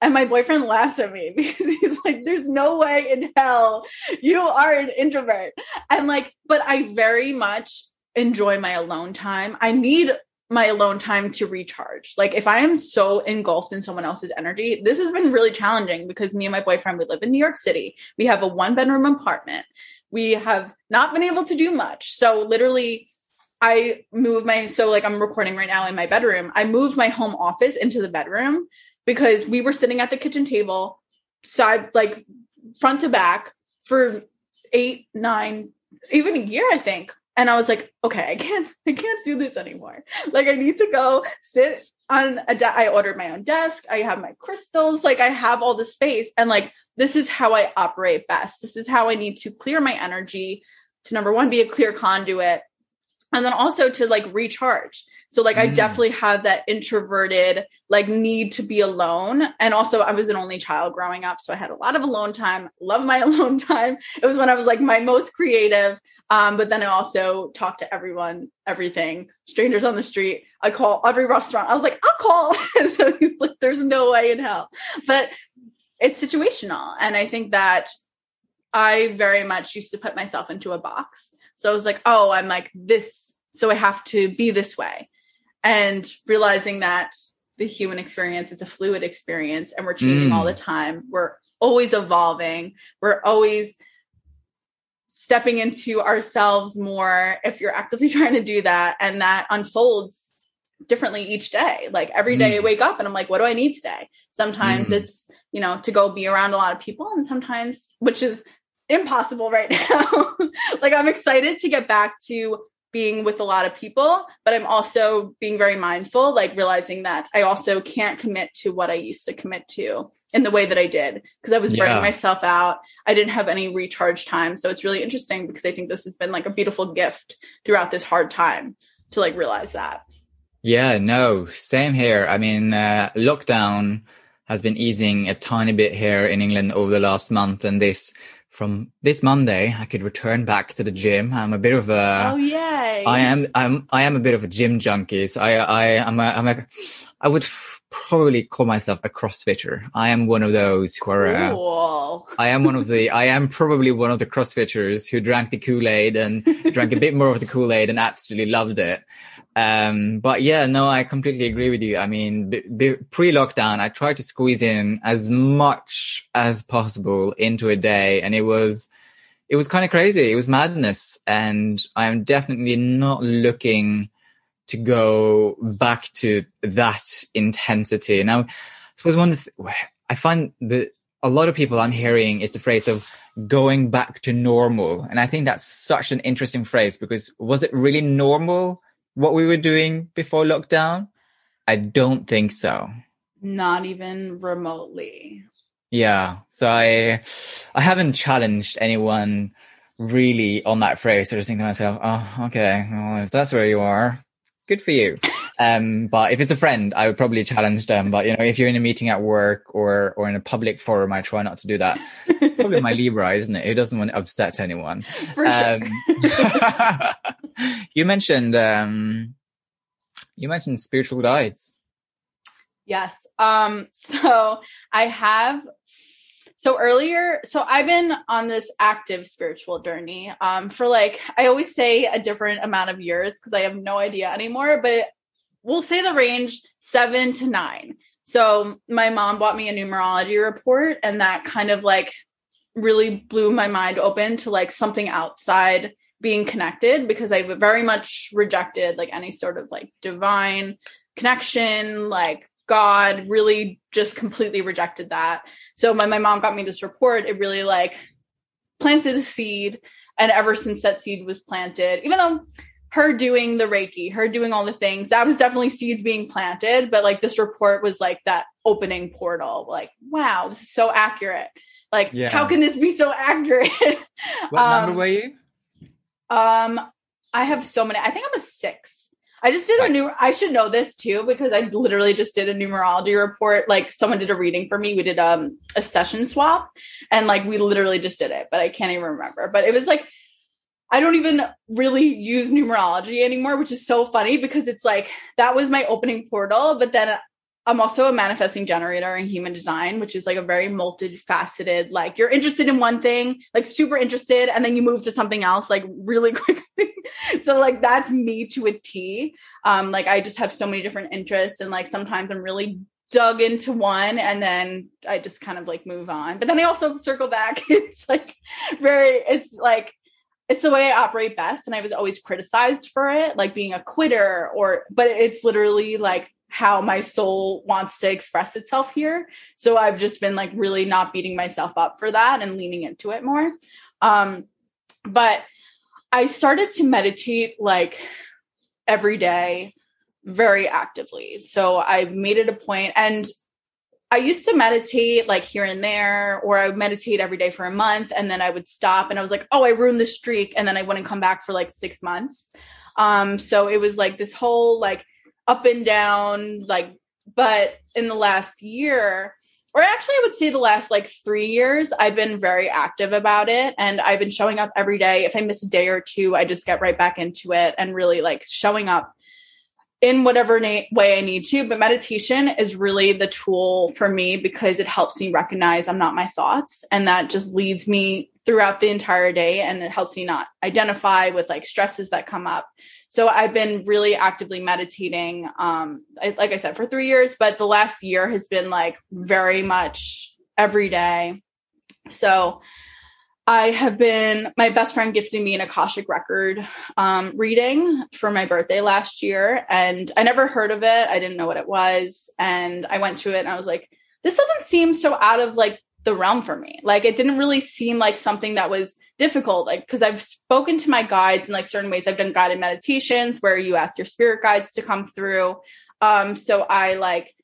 And my boyfriend laughs at me [laughs] because he's like, there's no way in hell you are an introvert. And like, but I very much enjoy my alone time. I need my alone time to recharge. Like if I am so engulfed in someone else's energy, this has been really challenging because me and my boyfriend we live in New York City. We have a one bedroom apartment. We have not been able to do much. So literally I move my so like I'm recording right now in my bedroom. I moved my home office into the bedroom because we were sitting at the kitchen table side like front to back for 8 9 even a year I think and I was like, okay, I can't, [laughs] I can't do this anymore. Like, I need to go sit on a. De- I ordered my own desk. I have my crystals. Like, I have all the space, and like, this is how I operate best. This is how I need to clear my energy. To number one, be a clear conduit, and then also to like recharge. So like mm. I definitely have that introverted like need to be alone. And also I was an only child growing up. So I had a lot of alone time. Love my [laughs] alone time. It was when I was like my most creative. Um, but then I also talked to everyone, everything, strangers on the street. I call every restaurant. I was like, I'll call. [laughs] so he's like, there's no way in hell. But it's situational. And I think that I very much used to put myself into a box. So I was like, oh, I'm like this. So I have to be this way. And realizing that the human experience is a fluid experience and we're changing mm. all the time. We're always evolving. We're always stepping into ourselves more if you're actively [laughs] trying to do that and that unfolds differently each day like every day mm. i wake up and i'm like what do i need today sometimes mm. it's you know to go be around a lot of people and sometimes which is impossible right [laughs] now like i'm excited to get back to being with a lot of people, but I'm also being very mindful, like realizing that I also can't commit to what I used to commit to in the way that I did because I was Yeah. burning myself out. I didn't have any recharge time. So it's really interesting because I think this has been like a beautiful gift throughout this hard time to like realize that. Yeah, no, same here. I mean, uh, lockdown has been easing a tiny bit here in England over the last month, and this from this Monday, I could return back to the gym. I'm a bit of a oh yay. I am I'm I am a bit of a gym junkie. So I I am a I'm a I would probably call myself a CrossFitter. I am one of those who are. Uh. I am one of the. I am probably one of the CrossFitters who drank the Kool Aid and drank a bit more of the Kool Aid and absolutely loved it. Um, but yeah, no, I completely agree with you. I mean, b- b- pre-lockdown, I tried to squeeze in as much as possible into a day, and it was, it was kind of crazy. It was madness, and I am definitely not looking to go back to that intensity. Now, I suppose one th- I find that a lot of people I'm hearing is the phrase of going back to normal. And I think that's such an interesting phrase because was it really normal what we were doing before lockdown? I don't think so. Not even remotely. Yeah. So I, I haven't challenged anyone really on that phrase. I just think to myself, oh, okay. Well, if that's where you are, good for you. Um, but if it's a friend, I would probably challenge them. But you know, if you're in a meeting at work or, or in a public forum, I try not to do that. It's probably my Libra, isn't it? Who doesn't want to upset anyone? For Um, sure. [laughs] you mentioned, um, you mentioned spiritual guides. Yes. Um, so I have so earlier, so I've been on this active spiritual journey um for like I always say a different amount of years because I have no idea anymore, but we'll say the range seven to nine. So my mom bought me a numerology report, and that kind of like really blew my mind open to like something outside being connected because I very much rejected like any sort of like divine connection, like God, really just completely rejected that. So when my mom got me this report, it really like planted a seed. And ever since that seed was planted, even though her doing the Reiki, her doing all the things, that was definitely seeds being planted. But like this report was like that opening portal. Like, wow, this is so accurate. Like, Yeah. how can this be so accurate? [laughs] What Um, number were you? Um, I have so many. I think I'm a six. I just did a new. I should know this too because I literally just did a numerology report. Like someone did a reading for me. We did um a session swap, and like we literally just did it, but I can't even remember. But it was like I don't even really use numerology anymore, which is so funny because it's like that was my opening portal. But then I'm also a manifesting generator in human design, which is like a very multifaceted, like you're interested in one thing, like super interested, and then you move to something else like really [laughs] quickly. so like that's me to a T. Um, like I just have so many different interests, and like sometimes I'm really dug into one and then I just kind of like move on. But then I also circle back. [laughs] it's like very it's like it's the way I operate best. And I was always criticized for it, like being a quitter or, but it's literally like how my soul wants to express itself here. So I've just been like really not beating myself up for that and leaning into it more. Um, but I started to meditate like every day very actively. So I made it a point and I used to meditate like here and there, or I would meditate every day for a month and then I would stop and I was like, oh, I ruined the streak. And then I wouldn't come back for like six months. Um, so it was like this whole like up and down, like, but in the last year, or actually I would say the last like three years, I've been very active about it and I've been showing up every day. If I miss a day or two, I just get right back into it and really like showing up in whatever na- way I need to. But meditation is really the tool for me because it helps me recognize I'm not my thoughts. And that just leads me throughout the entire day and it helps me not identify with like stresses that come up. So I've been really actively meditating, um, I, like I said, for three years, but the last year has been like very much every day. So I have been, my best friend gifted me an Akashic record um, reading for my birthday last year. And I never heard of it. I didn't know what it was. And I went to it and I was like, this doesn't seem so out of like the realm for me. Like it didn't really seem like something that was difficult. Like because I've spoken to my guides in like certain ways. I've done guided meditations where you ask your spirit guides to come through. Um, so I like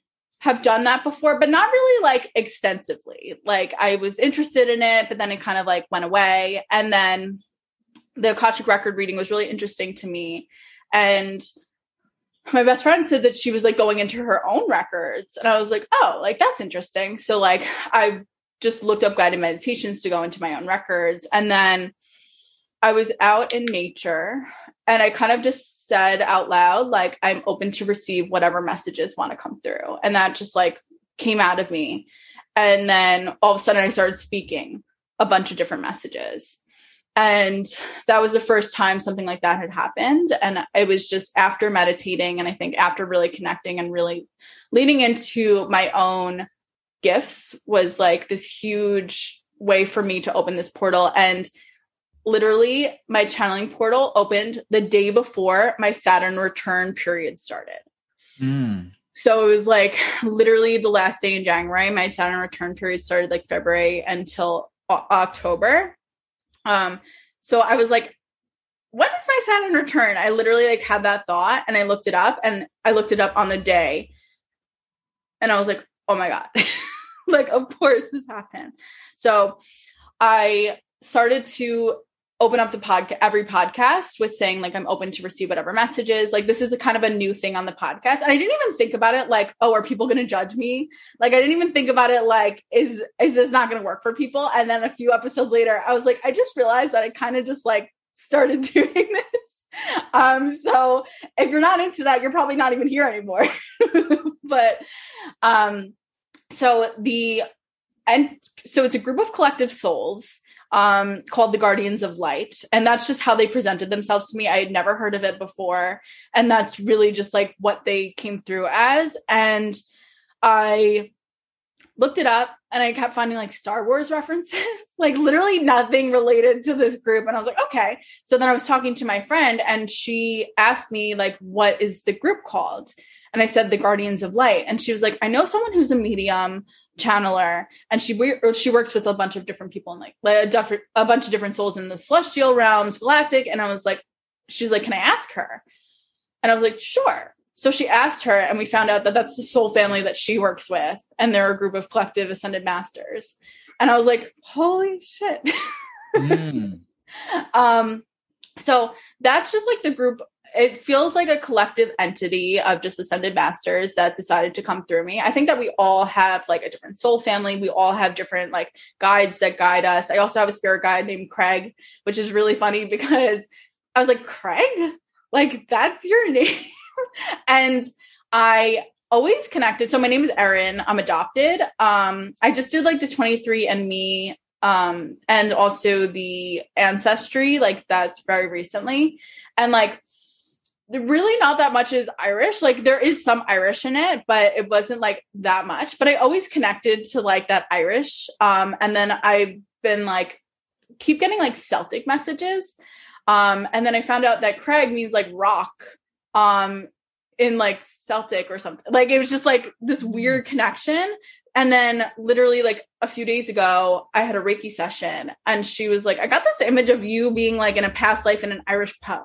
have done that before, but not really like extensively. Like I was interested in it, but then it kind of like went away. And then the Akashic record reading was really interesting to me. And my best friend said that she was like going into her own records. And I was like, oh, like that's interesting. So like I just looked up guided meditations to go into my own records. And then I was out in nature and I kind of just said out loud, like, I'm open to receive whatever messages want to come through. And that just like came out of me. And then all of a sudden I started speaking a bunch of different messages. And that was the first time something like that had happened. And it was just after meditating and I think after really connecting and really leaning into my own gifts was like this huge way for me to open this portal. And literally, my channeling portal opened the day before my Saturn return period started. Mm. So it was like literally the last day in January. My Saturn return period started like February until o- October. Um, so I was like, when is my Saturn return? I literally like had that thought and I looked it up and I looked it up on the day. And I was like, oh my God. [laughs] like, of course this happened. So I started to open up the podcast every podcast with saying like i'm open to receive whatever messages. Like this is a kind of a new thing on the podcast. And i didn't even think about it like oh are people going to judge me? Like i didn't even think about it like is is this not going to work for people? And then a few episodes later i was like i just realized that i kind of just like started [laughs] doing this. Um so if you're not into that you're probably not even here anymore. [laughs] But um so the and so it's a group of collective souls um, called the Guardians of Light. And that's just how they presented themselves to me. I had never heard of it before. And that's really just like what they came through as. And I looked it up and I kept finding like Star Wars references, [laughs] like literally nothing related to this group. And I was like, okay. So then I was talking to my friend and she asked me, like, what is the group called? And I said, the Guardians of Light. And she was like, I know someone who's a medium channeler and she she works with a bunch of different people and like, like a, different, a bunch of different souls in the celestial realms galactic and i was like she's like can i ask her? And i was like sure. So she asked her and we found out that that's the soul family that she works with and they're a group of collective ascended masters. And i was like holy shit. [laughs] Mm. um so that's just like the group it feels like a collective entity of just ascended masters that decided to come through me. I think that we all have like a different soul family. We all have different like guides that guide us. I also have a spirit guide named Craig, which is really funny [laughs] because I was like, Craig, like that's your [laughs] name. and I always connected. So my name is Erin. I'm adopted. Um, I just did like the 23 and me um and also the ancestry like that's very recently and like really not that much is Irish. Like there is some Irish in it, but it wasn't like that much. But I always connected to like that Irish. Um, and then I've been like keep getting like Celtic messages. Um, and then I found out that Craig means like rock. Um, in like Celtic or something. Like it was just like this weird connection. And then literally like a few days ago, I had a Reiki session and she was like, I got this image of you being like in a past life in an Irish pub.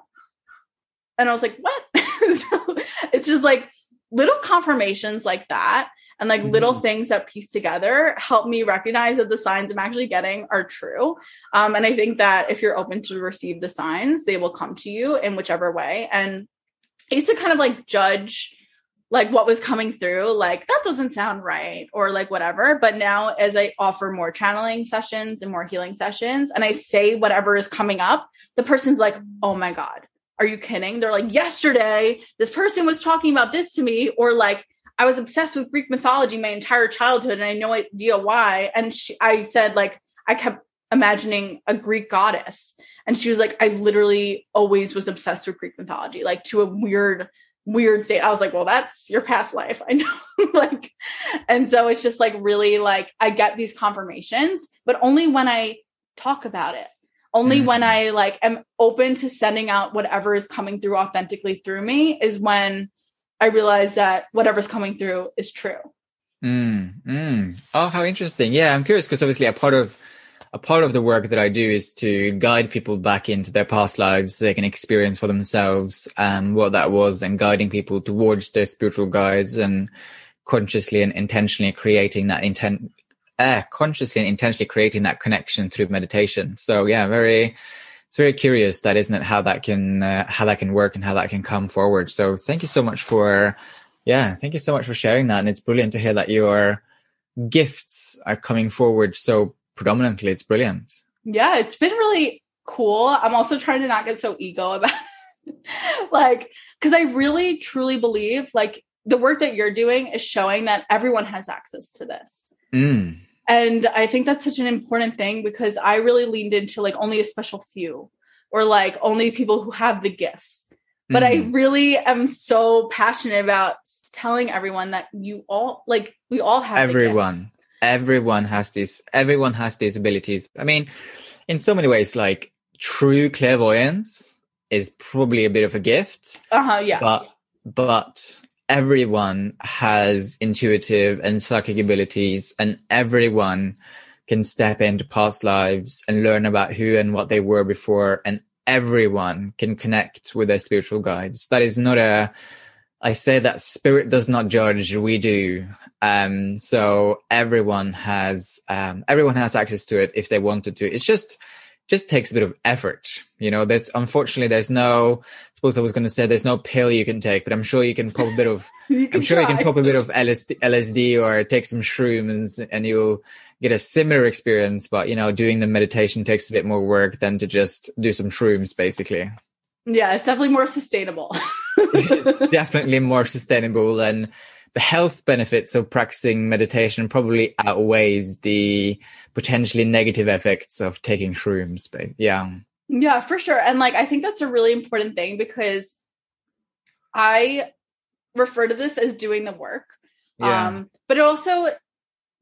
And I was like, what? [laughs] so it's just like little confirmations like that and like mm-hmm. little things that piece together help me recognize that the signs I'm actually getting are true. Um, and I think that if you're open to receive the signs, they will come to you in whichever way. And I used to kind of like judge like what was coming through, like that doesn't sound right or like whatever. But now as I offer more channeling sessions and more healing sessions and I say whatever is coming up, the person's like, oh my God, are you kidding? They're like, yesterday, this person was talking about this to me, or like, I was obsessed with Greek mythology my entire childhood and I had no idea why. And she, I said, like, I kept imagining a Greek goddess. And she was like, I literally always was obsessed with Greek mythology, like to a weird, weird state. I was like, well, that's your past life. [laughs] I know. like, and so it's just like really like I get these confirmations, but only when I talk about it only mm. when i like am open to sending out whatever is coming through authentically through me is when i realize that whatever's coming through is true Mm, mm. Oh, how interesting. Yeah, I'm curious because obviously a part of a part of the work that I do is to guide people back into their past lives so they can experience for themselves um, what that was and guiding people towards their spiritual guides and consciously and intentionally creating that intent, uh, consciously and intentionally creating that connection through meditation. So yeah, very, it's very curious that isn't it how that can, uh, how that can work and how that can come forward. So thank you so much for, yeah, thank you so much for sharing that. And it's brilliant to hear that your gifts are coming forward so predominantly. It's brilliant. Yeah, it's been really cool. I'm also trying to not get so ego [laughs] about it. like, because I really truly believe like the work that you're doing is showing that everyone has access to this. Mm. And I think that's such an important thing because I really leaned into like only a special few or like only people who have the gifts. But mm. I really am so passionate about telling everyone that you all like we all have everyone. Everyone has this everyone has these abilities. I mean in so many ways like true clairvoyance is probably a bit of a gift. Uh-huh yeah. But but everyone has intuitive and psychic abilities and everyone can step into past lives and learn about who and what they were before and everyone can connect with their spiritual guides that is not a I say that spirit does not judge, we do. Um, so everyone has, um, everyone has access to it if they wanted to. It's just, just takes a bit of effort. You know, there's, unfortunately, there's no, I suppose I was going to say there's no pill you can take, but I'm sure you can pop a bit of, [laughs] I'm sure try. you can pop a bit of LSD, LSD or take some shrooms and you'll get a similar experience. But, you know, doing the meditation takes a bit more work than to just do some shrooms, basically. Yeah, it's definitely more sustainable. [laughs] it's definitely more sustainable and the health benefits of practicing meditation probably outweighs the potentially negative effects of taking shrooms. But yeah. Yeah, for sure. And like I think that's a really important thing because I refer to this as doing the work. Yeah. Um, but it also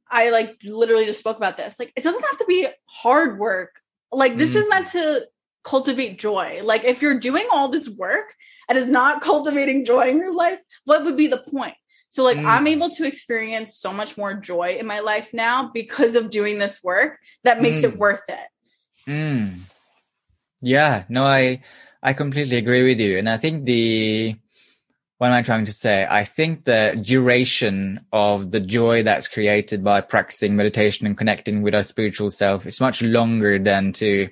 I like literally just spoke about this. Like it doesn't have to be hard work. Like this mm. is meant to cultivate joy. Like if you're doing all this work and is not [laughs] cultivating joy in your life, what would be the point? So like mm. I'm able to experience so much more joy in my life now because of doing this work that makes mm. it worth it. Mm. Yeah, no, I I completely agree with you. And I think the what am I trying to say? I think the duration of the joy that's created by practicing meditation and connecting with our spiritual self is much longer than to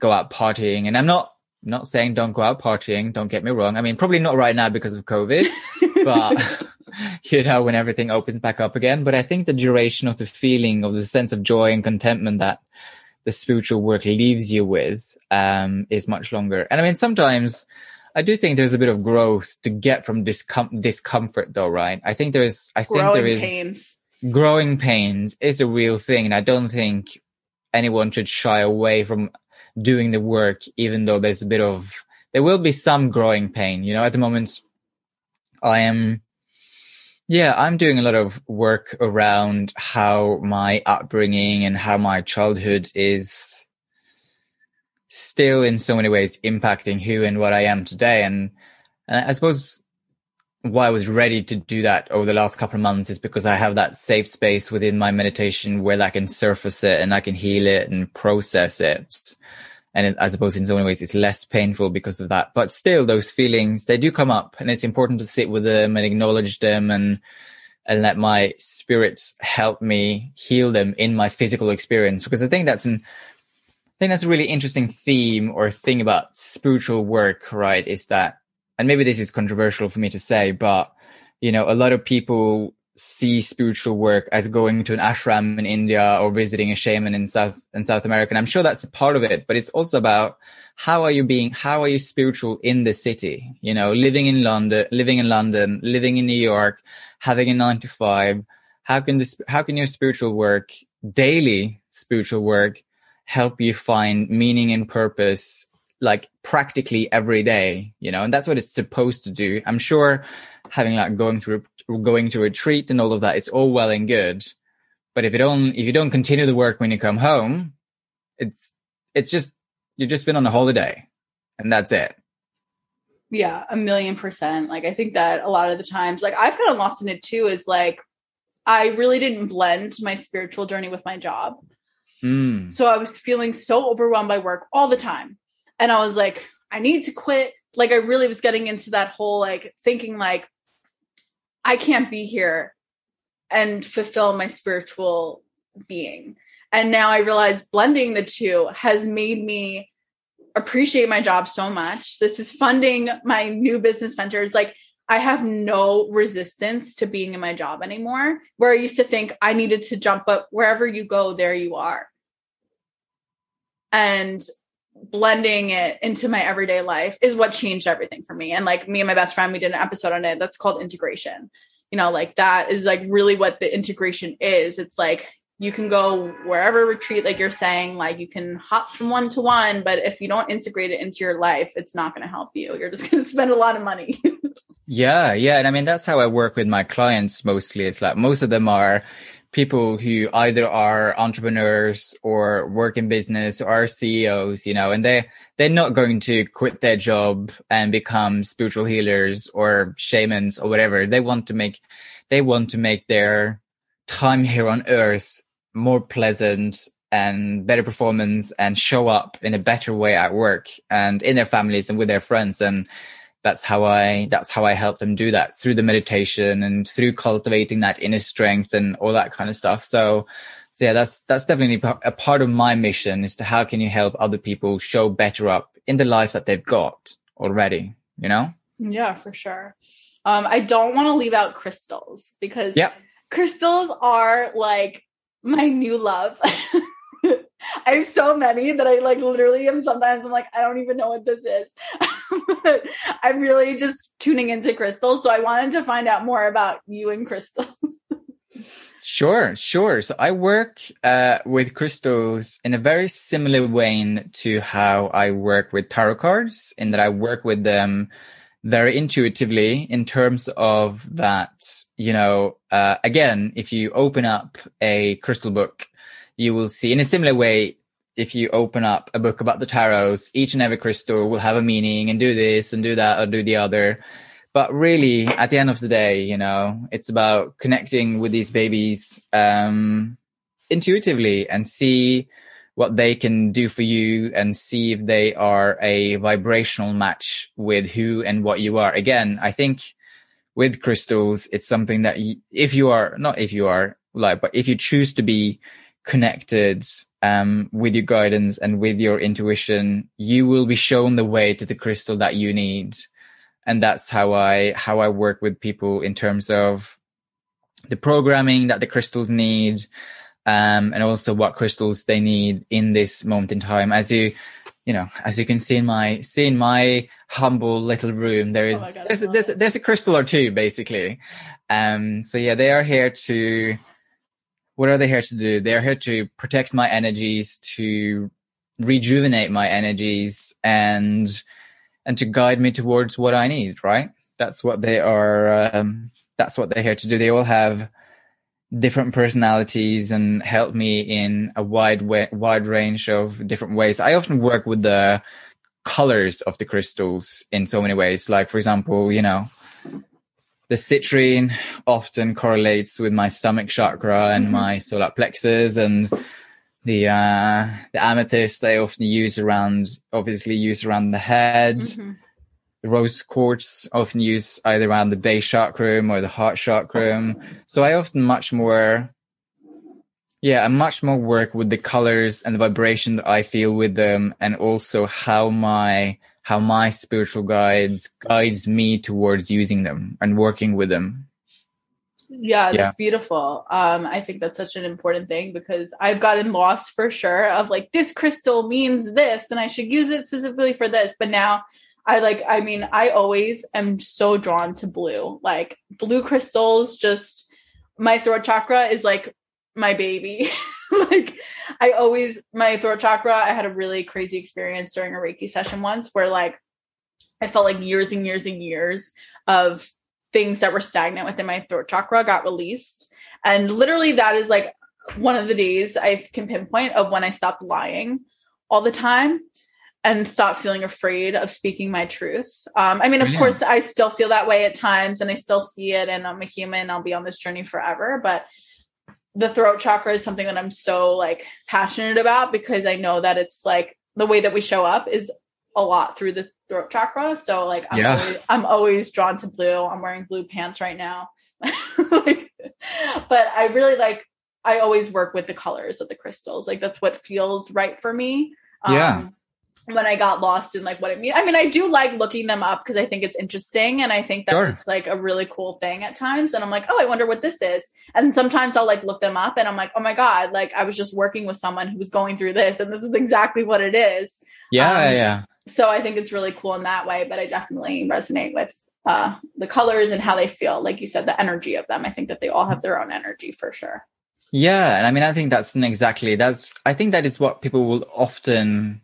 go out partying. And I'm not not saying don't go out partying. Don't get me wrong. I mean, probably not right now because of COVID, [laughs] but [laughs] you know, when everything opens back up again. But I think the duration of the feeling of the sense of joy and contentment that the spiritual work leaves you with um, is much longer. And I mean, sometimes I do think there's a bit of growth to get from discom- discomfort, though, right? I think there is. I growing think there is pains. growing pains is a real thing, and I don't think anyone should shy away from doing the work, even though there's a bit of, there will be some growing pain. You know, at the moment, I am, yeah, I'm doing a lot of work around how my upbringing and how my childhood is still in so many ways impacting who and what I am today. And, and I suppose why I was ready to do that over the last couple of months is because I have that safe space within my meditation where I can surface it and I can heal it and process it. And I suppose in so many ways it's less painful because of that. But still, those feelings, they do come up and it's important to sit with them and acknowledge them and, and let my spirits help me heal them in my physical experience. Because I think that's an, I think that's a really interesting theme or thing about spiritual work, right? Is that and maybe this is controversial for me to say, but you know, a lot of people see spiritual work as going to an ashram in India or visiting a shaman in South in South America. And I'm sure that's a part of it, but it's also about how are you being how are you spiritual in the city? You know, living in London, living in London, living in New York, having a nine to five. How can this how can your spiritual work, daily spiritual work, help you find meaning and purpose like practically every day, you know, and that's what it's supposed to do. I'm sure having like going to going to retreat and all of that, it's all well and good. But if you don't if you don't continue the work when you come home, it's it's just you've just been on a holiday and that's it. Yeah, a million percent. Like I think that a lot of the times, like I've kind of lost in it too, is like I really didn't blend my spiritual journey with my job. Mm. So I was feeling so overwhelmed by work all the time. And I was like, I need to quit. Like I really was getting into that whole like thinking like I can't be here and fulfill my spiritual being. And now I realize blending the two has made me appreciate my job so much. This is funding my new business ventures. Like I have no resistance to being in my job anymore. Where I used to think I needed to jump up wherever you go, there you are. And blending it into my everyday life is what changed everything for me. And like me and my best friend, we did an episode on it that's called integration. You know, like that is like really what the integration is. It's like you can go wherever retreat like you're saying like you can hop from one to one but if you don't integrate it into your life it's not going to help you you're just [laughs] going to spend a lot of money [laughs] yeah yeah and i mean that's how i work with my clients mostly it's like most of them are people who either are entrepreneurs or work in business or are CEOs, you know, and they they're not going to quit their job and become spiritual healers or shamans or whatever. They want to make they want to make their time here on earth more pleasant and better performance and show up in a better way at work and in their families and with their friends and that's how i that's how i help them do that through the meditation and through cultivating that inner strength and all that kind of stuff. So so yeah that's that's definitely a part of my mission is to how can you help other people show better up in the life that they've got already you know? Yeah for sure. Um i don't want to leave out crystals because yeah crystals are like my new love. [laughs] [laughs] I have so many that I like literally am sometimes I'm like, I don't even know what this is. [laughs] I'm really just tuning into crystals. So I wanted to find out more about you and crystals. [laughs] Sure, sure. So I work uh, with crystals in a very similar way to how I work with tarot cards, in that I work with them very intuitively in terms of that, you know, uh, again, if you open up a crystal book, you will see in a similar way, if you open up a book about the tarots, each and every crystal will have a meaning and do this and do that or do the other. But really, at the end of the day, you know, it's about connecting with these babies um, intuitively and see what they can do for you and see if they are a vibrational match with who and what you are. Again, I think with crystals, it's something that if you are, not if you are like, but if you choose to be connected um, with your guidance and with your intuition, you will be shown the way to the crystal that you need. And that's how I, how I work with people in terms of the programming that the crystals need, um, and also what crystals they need in this moment in time. As you, you know, as you can see in my see in my humble little room, there is oh God, there's, a, there's, a, there's a crystal or two basically. Um, so yeah, they are here to. What are they here to do? They are here to protect my energies, to rejuvenate my energies, and and to guide me towards what I need. Right? That's what they are. Um, that's what they're here to do. They all have different personalities and help me in a wide way, wide range of different ways. I often work with the colors of the crystals in so many ways. Like, for example, you know, the citrine often correlates with my stomach chakra and mm-hmm. my solar plexus and the uh the amethyst I often use around obviously use around the head. Mm-hmm rose quartz often used either around the base chakra or the heart chakra. So I often much more, yeah, I much more work with the colors and the vibration that I feel with them and also how my, how my spiritual guides guides me towards using them and working with them. Yeah, that's yeah. beautiful. Um, I think that's such an important thing because I've gotten lost for sure of like this crystal means this and I should use it specifically for this. But now I like, I mean, I always am so drawn to blue. Like, blue crystals, just my throat chakra is like my baby. [laughs] like, I always, my throat chakra, I had a really crazy experience during a Reiki session once where, like, I felt like years and years and years of things that were stagnant within my throat chakra got released. And literally, that is like one of the days I can pinpoint of when I stopped lying all the time and stop feeling afraid of speaking my truth. Um, I mean, of Brilliant. course, I still feel that way at times and I still see it, and I'm a human. I'll be on this journey forever. But the throat chakra is something that I'm so like passionate about because I know that it's like the way that we show up is a lot through the throat chakra. So like I'm, Yeah. always, I'm always drawn to blue. I'm wearing blue pants right now. [laughs] like, but I really like I always work with the colors of the crystals. Like that's what feels right for me. Yeah. Um, When I got lost in like what it means. I mean, I do like looking them up because I think it's interesting and I think that Sure. it's like a really cool thing at times. And I'm like, oh, I wonder what this is. And sometimes I'll like look them up and I'm like, oh my God, like I was just working with someone who was going through this and this is exactly what it is Yeah, Um, yeah. so I think it's really cool in that way. But I definitely resonate with uh, the colors and how they feel. Like you said, the energy of them. I think that they all have their own energy for sure. Yeah, and I mean, I think that's exactly that's. I think that is what people will often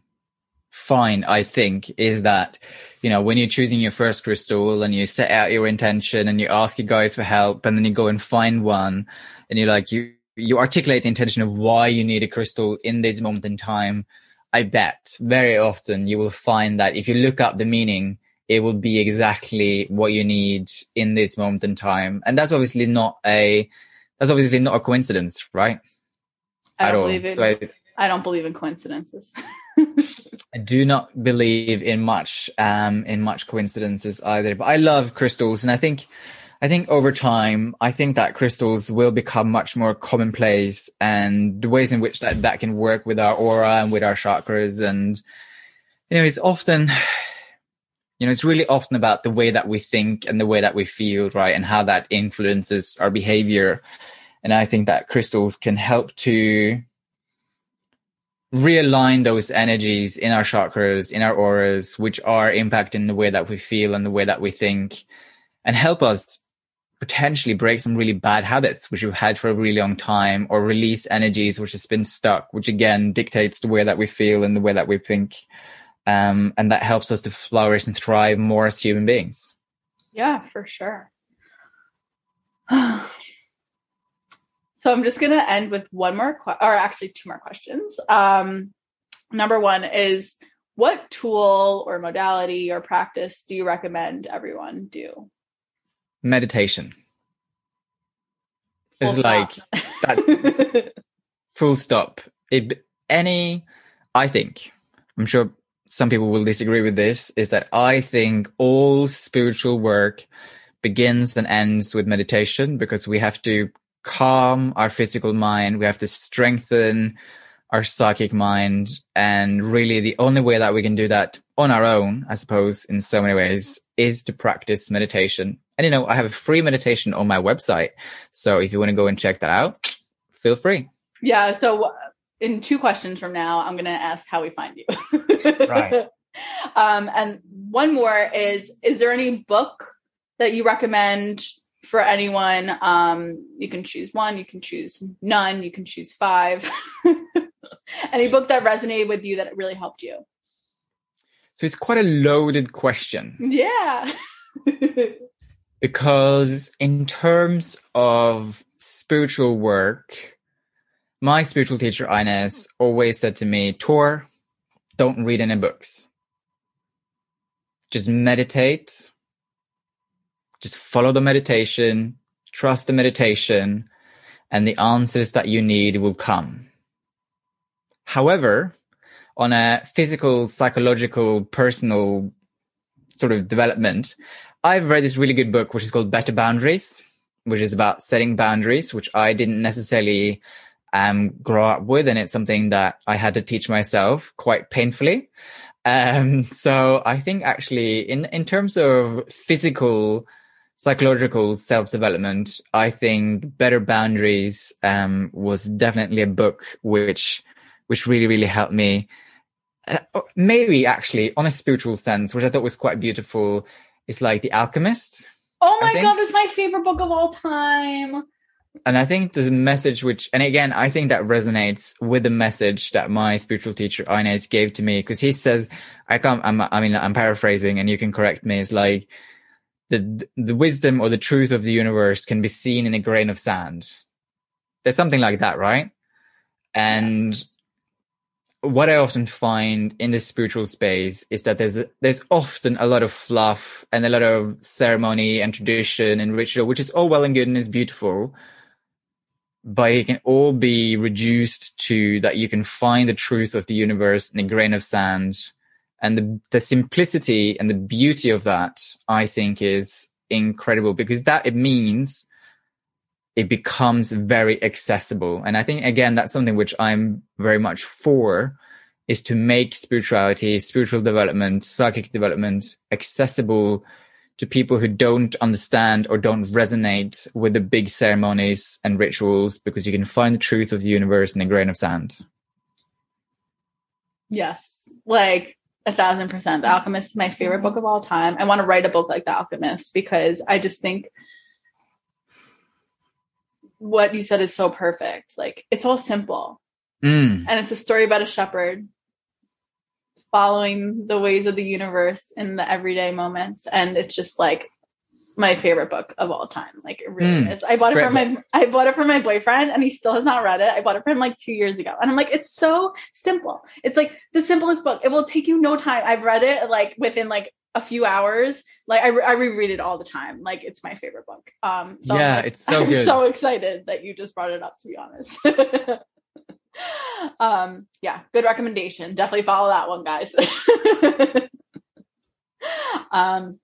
find. I think is that you know when you're choosing your first crystal and you set out your intention and you ask your guides for help, and then you go and find one, and you're like you you articulate the intention of why you need a crystal in this moment in time. I bet very often you will find that if you look up the meaning, it will be exactly what you need in this moment in time, and that's obviously not a that's obviously not a coincidence, right? I don't all. believe in. So I, I don't believe in coincidences. [laughs] [laughs] I do not believe in much, um, in much coincidences either. But I love crystals, and I think, I think over time, I think that crystals will become much more commonplace, and the ways in which that that can work with our aura and with our chakras, and you know, it's often. You know, it's really often about the way that we think and the way that we feel, right? And how that influences our behavior. And I think that crystals can help to realign those energies in our chakras, in our auras, which are impacting the way that we feel and the way that we think, and help us potentially break some really bad habits which we've had for a really long time, or release energies which has been stuck, which again dictates the way that we feel and the way that we think. Um, and that helps us to flourish and thrive more as human beings. Yeah, for sure. [sighs] so I'm just going to end with one more, que- or actually two more questions. Um, number one is what tool or modality or practice do you recommend everyone do? Meditation. It's Full like stop. [laughs] full stop. It, any, I think, I'm sure some people will disagree with this, is that I think all spiritual work begins and ends with meditation because we have to calm our physical mind. We have to strengthen our psychic mind. And really the only way that we can do that on our own, I suppose, in so many ways is to practice meditation. And, you know, I have a free meditation on my website. So if you want to go and check that out, feel free. yeah. So in two questions from now, I'm going to ask how we find you. Right. [laughs] Um, and one more is, is there any book that you recommend for anyone? Um, you can choose one, you can choose none, you can choose five. [laughs] any book that resonated with you that really helped you? So it's quite a loaded question Yeah. [laughs] because in terms of spiritual work, my spiritual teacher Inez always said to me, Tor, don't read any books. Just meditate. Just follow the meditation, trust the meditation, and the answers that you need will come. However, on a physical, psychological, personal sort of development, I've read this really good book, which is called Better Boundaries, which is about setting boundaries, which I didn't necessarily um, grow up with. And it's something that I had to teach myself quite painfully. Um, so I think actually in, in terms of physical, psychological self development, I think Better Boundaries, um, was definitely a book which, which really, really helped me. Uh, maybe actually on a spiritual sense, which I thought was quite beautiful, is like The Alchemist. oh my God, that's my favorite book of all time. And I think the message which, and again, I think that resonates with the message that my spiritual teacher Inez gave to me because he says, I can't, I'm, I mean, I'm paraphrasing and you can correct me. It's like the, the wisdom or the truth of the universe can be seen in a grain of sand. There's something like that, right? And what I often find in the spiritual space is that there's there's often a lot of fluff and a lot of ceremony and tradition and ritual, which is all well and good and is beautiful. But it can all be reduced to that you can find the truth of the universe in a grain of sand. And the, the simplicity and the beauty of that, I think, is incredible because that it means it becomes very accessible. And I think, again, that's something which I'm very much for is to make spirituality, spiritual development, psychic development accessible to people who don't understand or don't resonate with the big ceremonies and rituals because you can find the truth of the universe in a grain of sand. Yes. Like a thousand percent. The Alchemist is my favorite book of all time. I want to write a book like The Alchemist because I just think what you said is so perfect. Like it's all simple. Mm. And it's a story about a shepherd following the ways of the universe in the everyday moments. And it's just like my favorite book of all time. Like it really Mm, is. I bought it for my I bought it for my boyfriend and he still has not read it. I bought it for him like two years ago. And I'm like, it's so simple. It's like the simplest book. It will take you no time. I've read it like within like a few hours. Like I, re- I reread it all the time. Like it's my favorite book. Um, so Yeah, like- it's so [laughs] I'm good. so excited that you just brought it up. To be honest. [laughs] um, yeah, good recommendation. Definitely follow that one, guys. [laughs] um,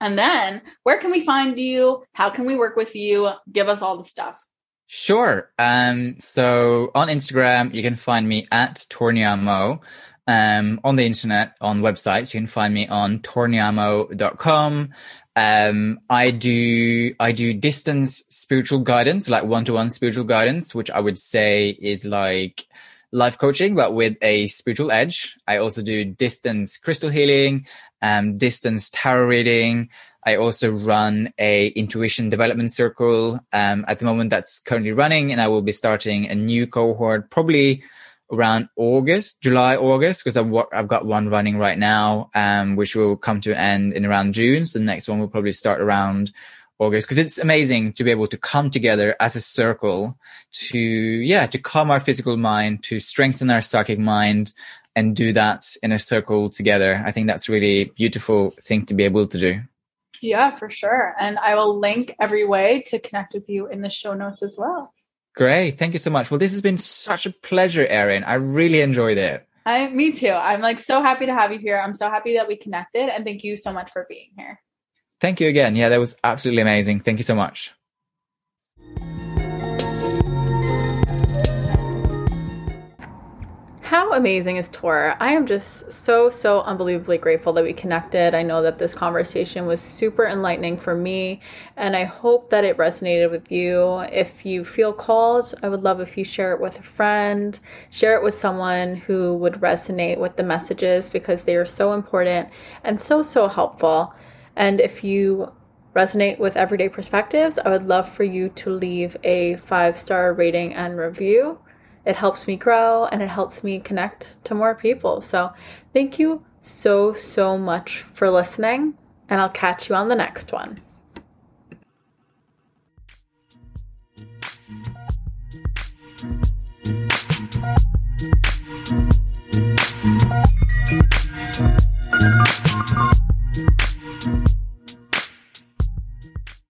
and then where can we find you? How can we work with you? Give us all the stuff. Sure. Um, so on Instagram, you can find me at Torniamo. Um, on the internet, on websites, you can find me on torniamo.com. Um, I do, I do distance spiritual guidance, like one-to-one spiritual guidance, which I would say is like life coaching, but with a spiritual edge. I also do distance crystal healing, um, distance tarot reading. I also run a intuition development circle. Um, at the moment that's currently running and I will be starting a new cohort probably around August, July, August, because I've, I've got one running right now, um, which will come to an end in around June. So the next one will probably start around August because it's amazing to be able to come together as a circle to, yeah, to calm our physical mind, to strengthen our psychic mind and do that in a circle together. I think that's really beautiful thing to be able to do. Yeah, for sure. And I will link every way to connect with you in the show notes as well. Great. Thank you so much. Well, this has been such a pleasure, Erin. I really enjoyed it. I, me too. I'm like so happy to have you here. I'm so happy that we connected and thank you so much for being here. Thank you again. Yeah, that was absolutely amazing. Thank you so much. How amazing is Tor? I am just so, so unbelievably grateful that we connected. I know that this conversation was super enlightening for me, and I hope that it resonated with you. If you feel called, I would love if you share it with a friend, share it with someone who would resonate with the messages because they are so important and so, so helpful. And if you resonate with everyday perspectives, I would love for you to leave a five star rating and review. It helps me grow and it helps me connect to more people. So, thank you so, so much for listening, and I'll catch you on the next one.